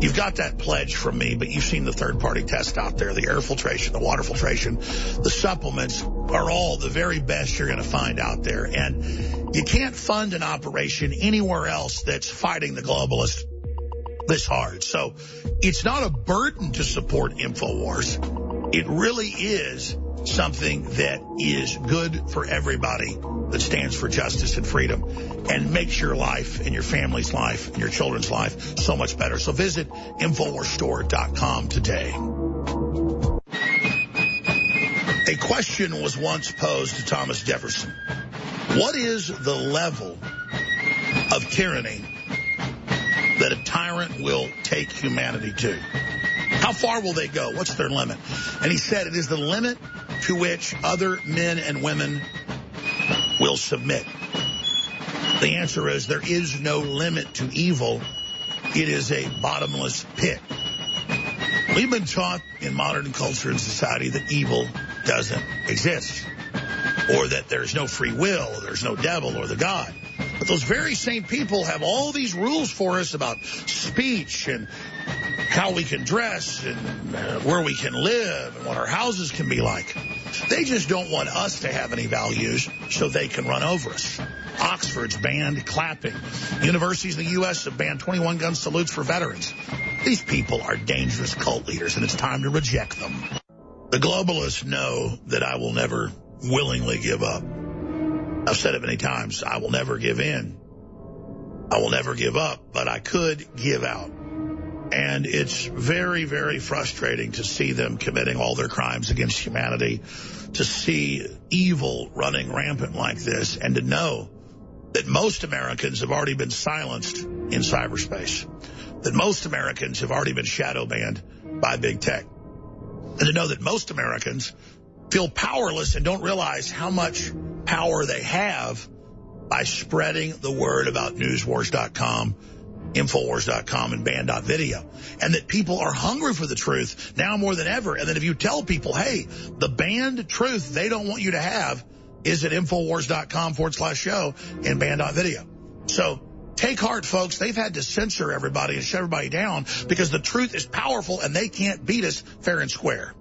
S4: You've got that pledge from me, but you've seen the third party test out there, the air filtration, the water filtration, the supplements are all the very best you're going to find out there. And you can't fund an operation anywhere else that's fighting the globalists this hard. So it's not a burden to support InfoWars. It really is something that is good for everybody that stands for justice and freedom and makes your life and your family's life and your children's life so much better. So visit InfoWarsStore.com today. A question was once posed to Thomas Jefferson. What is the level of tyranny that a tyrant will take humanity to? How far will they go? What's their limit? And he said it is the limit to which other men and women will submit. The answer is there is no limit to evil. It is a bottomless pit. We've been taught in modern culture and society that evil doesn't exist or that there's no free will, there's no devil or the God. But those very same people have all these rules for us about speech and how we can dress and uh, where we can live and what our houses can be like. They just don't want us to have any values so they can run over us. Oxford's banned clapping. Universities in the U.S. have banned 21 gun salutes for veterans. These people are dangerous cult leaders, and it's time to reject them. The globalists know that I will never willingly give up. I've said it many times. I will never give in. I will never give up, but I could give out. And it's very, very frustrating to see them committing all their crimes against humanity, to see evil running rampant like this, and to know that most Americans have already been silenced in cyberspace, that most Americans have already been shadow banned by big tech, and to know that most Americans feel powerless and don't realize how much power they have by spreading the word about newswars.com, infowars.com, and banned.video. And that people are hungry for the truth now more than ever. And that if you tell people, hey, the banned truth they don't want you to have is at infowars.com forward slash show and banned.video. So take heart, folks. They've had to censor everybody and shut everybody down because the truth is powerful and they can't beat us fair and square.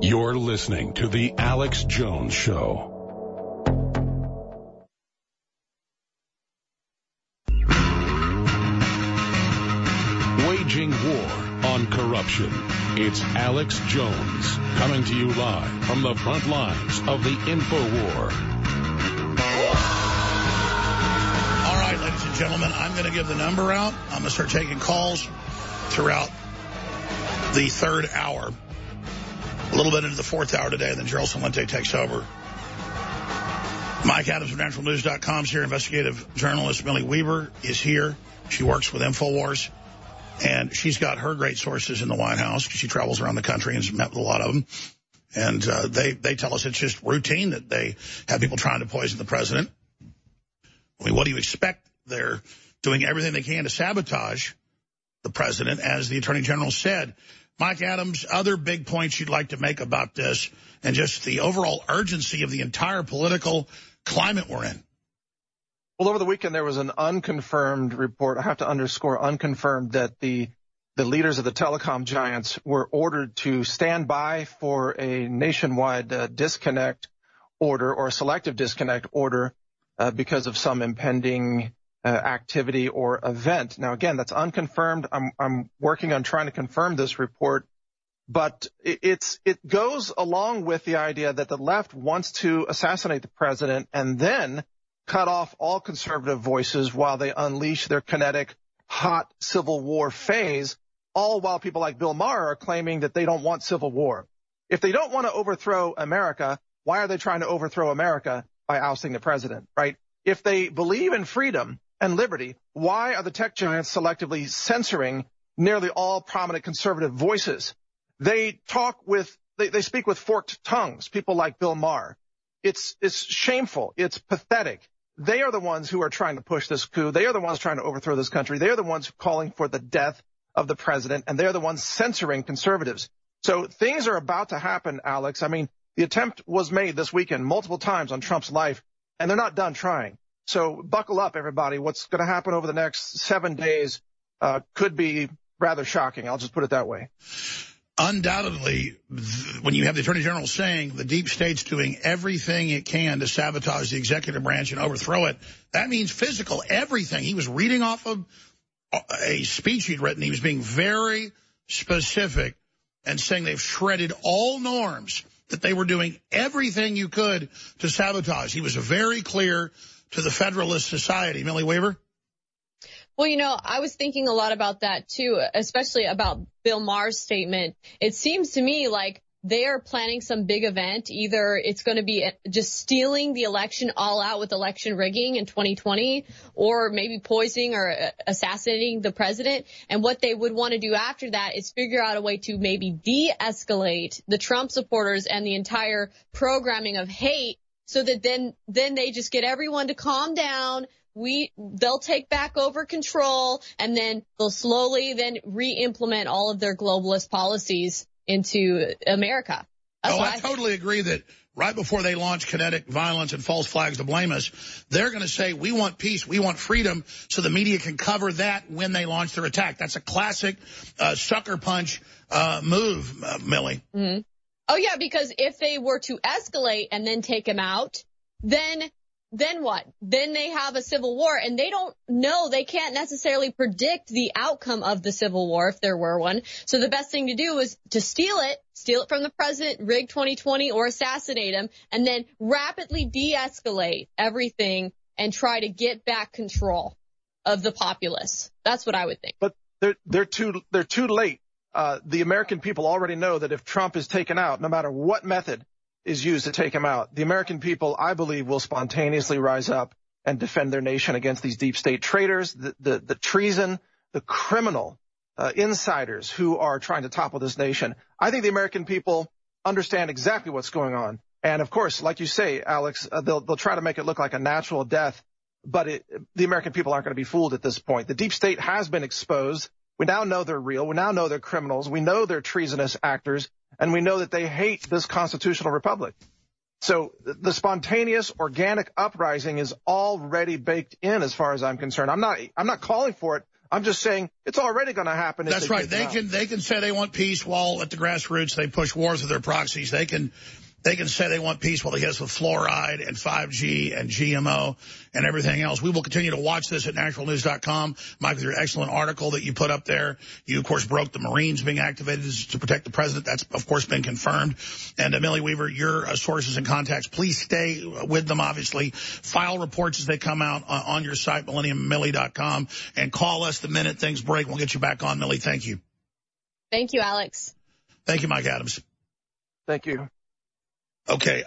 S1: You're listening to The Alex Jones Show. Waging war on corruption. It's Alex Jones coming to you live from the front lines of the info war.
S4: All right, ladies and gentlemen, I'm going to give the number out. I'm going to start taking calls throughout the third hour. A little bit into the fourth hour today, and then Gerald Celente takes over. Mike Adams of NaturalNews.com is here. Investigative journalist Millie Weaver is here. She works with InfoWars. And she's got her great sources in the White House she travels around the country and has met with a lot of them. And uh, they, they tell us it's just routine that they have people trying to poison the president. I mean, what do you expect? They're doing everything they can to sabotage the president, as the attorney general said. Mike Adams, other big points you'd like to make about this and just the overall urgency of the entire political climate we're in.
S11: Well, over the weekend, there was an unconfirmed report. I have to underscore unconfirmed that the the leaders of the telecom giants were ordered to stand by for a nationwide uh, disconnect order or selective disconnect order uh, because of some impending uh, activity or event. Now, again, that's unconfirmed. I'm, I'm working on trying to confirm this report, but it's it goes along with the idea that the left wants to assassinate the president and then cut off all conservative voices while they unleash their kinetic, hot civil war phase all while people like Bill Maher are claiming that they don't want civil war. If they don't want to overthrow America, why are they trying to overthrow America by ousting the president, right? If they believe in freedom and liberty, why are the tech giants selectively censoring nearly all prominent conservative voices? They talk with, they, they speak with forked tongues, people like Bill Maher. It's, it's shameful. It's pathetic. They are the ones who are trying to push this coup. They are the ones trying to overthrow this country. They are the ones calling for the death of the president, and they're the ones censoring conservatives. So things are about to happen, Alex. I mean, the attempt was made this weekend multiple times on Trump's life, and they're not done trying. So buckle up, everybody. What's going to happen over the next seven days uh, could be rather shocking. I'll just put it that way.
S4: Undoubtedly, when you have the Attorney General saying the deep state's doing everything it can to sabotage the executive branch and overthrow it, that means physical, everything. He was reading off of a speech he'd written. He was being very specific and saying they've shredded all norms, that they were doing everything you could to sabotage. He was very clear to the Federalist Society. Millie Weaver?
S7: Well, you know, I was thinking a lot about that too, especially about Bill Maher's statement. It seems to me like they are planning some big event. Either it's going to be just stealing the election all out with election rigging in 2020 or maybe poisoning or uh, assassinating the president. And what they would want to do after that is figure out a way to maybe de-escalate the Trump supporters and the entire programming of hate so that then, then they just get everyone to calm down. We, they'll take back over control and then they'll slowly then re-implement all of their globalist policies into America.
S4: That's oh, I, I totally agree that right before they launch kinetic violence and false flags to blame us, they're going to say, we want peace, we want freedom, so the media can cover that when they launch their attack. That's a classic uh, sucker punch uh, move, uh, Millie.
S7: Mm -hmm. Oh, yeah, because if they were to escalate and then take him out, then then what? Then they have a civil war and they don't know, they can't necessarily predict the outcome of the civil war if there were one. So the best thing to do is to steal it, steal it from the president, rig 2020 or assassinate him and then rapidly de-escalate everything and try to get back control of the populace. That's what I would think.
S11: But they're, they're too, they're too late. Uh, the American people already know that if Trump is taken out, no matter what method, is used to take him out. The American people, I believe, will spontaneously rise up and defend their nation against these deep state traitors, the, the, the treason, the criminal uh, insiders who are trying to topple this nation. I think the American people understand exactly what's going on. And of course, like you say, Alex, uh, they'll, they'll try to make it look like a natural death, but it, the American people aren't going to be fooled at this point. The deep state has been exposed. We now know they're real. We now know they're criminals. We know they're treasonous actors and we know that they hate this constitutional republic. So the spontaneous organic uprising is already baked in as far as I'm concerned. I'm not, I'm not calling for it. I'm just saying it's already going to happen.
S4: That's
S11: they
S4: right. They can, they can say they want peace while at the grassroots they push wars with their proxies. They can they can say they want peace while they hit us with fluoride and 5G and GMO and everything else. We will continue to watch this at naturalnews.com. Mike, with your excellent article that you put up there, you, of course, broke the Marines being activated to protect the president. That's, of course, been confirmed. And uh, Millie Weaver, your uh, sources and contacts, please stay with them, obviously. File reports as they come out uh, on your site, millenniummillie.com, and call us the minute things break. We'll get you back on, Millie. Thank you.
S7: Thank you, Alex.
S4: Thank you, Mike Adams.
S11: Thank you.
S4: Okay.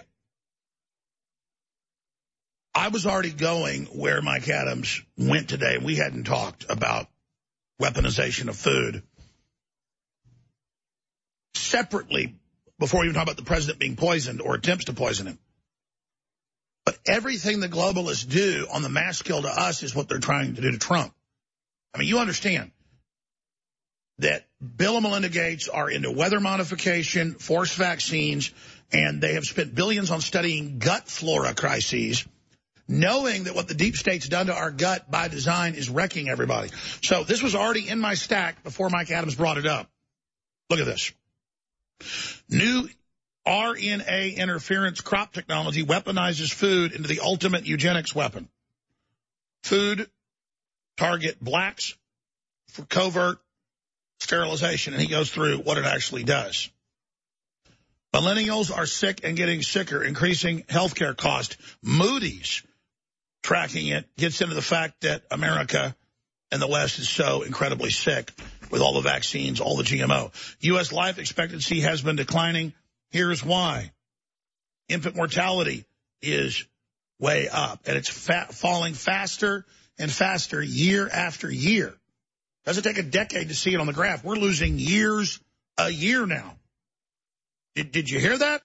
S4: I was already going where Mike Adams went today. We hadn't talked about weaponization of food. Separately, before we even talk about the president being poisoned or attempts to poison him. But everything the globalists do on the mass scale to us is what they're trying to do to Trump. I mean, you understand. that Bill and Melinda Gates are into weather modification, forced vaccines, and they have spent billions on studying gut flora crises, knowing that what the deep state's done to our gut by design is wrecking everybody. So this was already in my stack before Mike Adams brought it up. Look at this. New RNA interference crop technology weaponizes food into the ultimate eugenics weapon. Food target blacks for covert sterilization, and he goes through what it actually does. Millennials are sick and getting sicker, increasing healthcare cost. Moody's tracking it gets into the fact that America and the West is so incredibly sick with all the vaccines, all the GMO. U.S. life expectancy has been declining. Here's why. Infant mortality is way up, and it's fa falling faster and faster year after year. Doesn't take a decade to see it on the graph. We're losing years a year now. Did, did you hear that?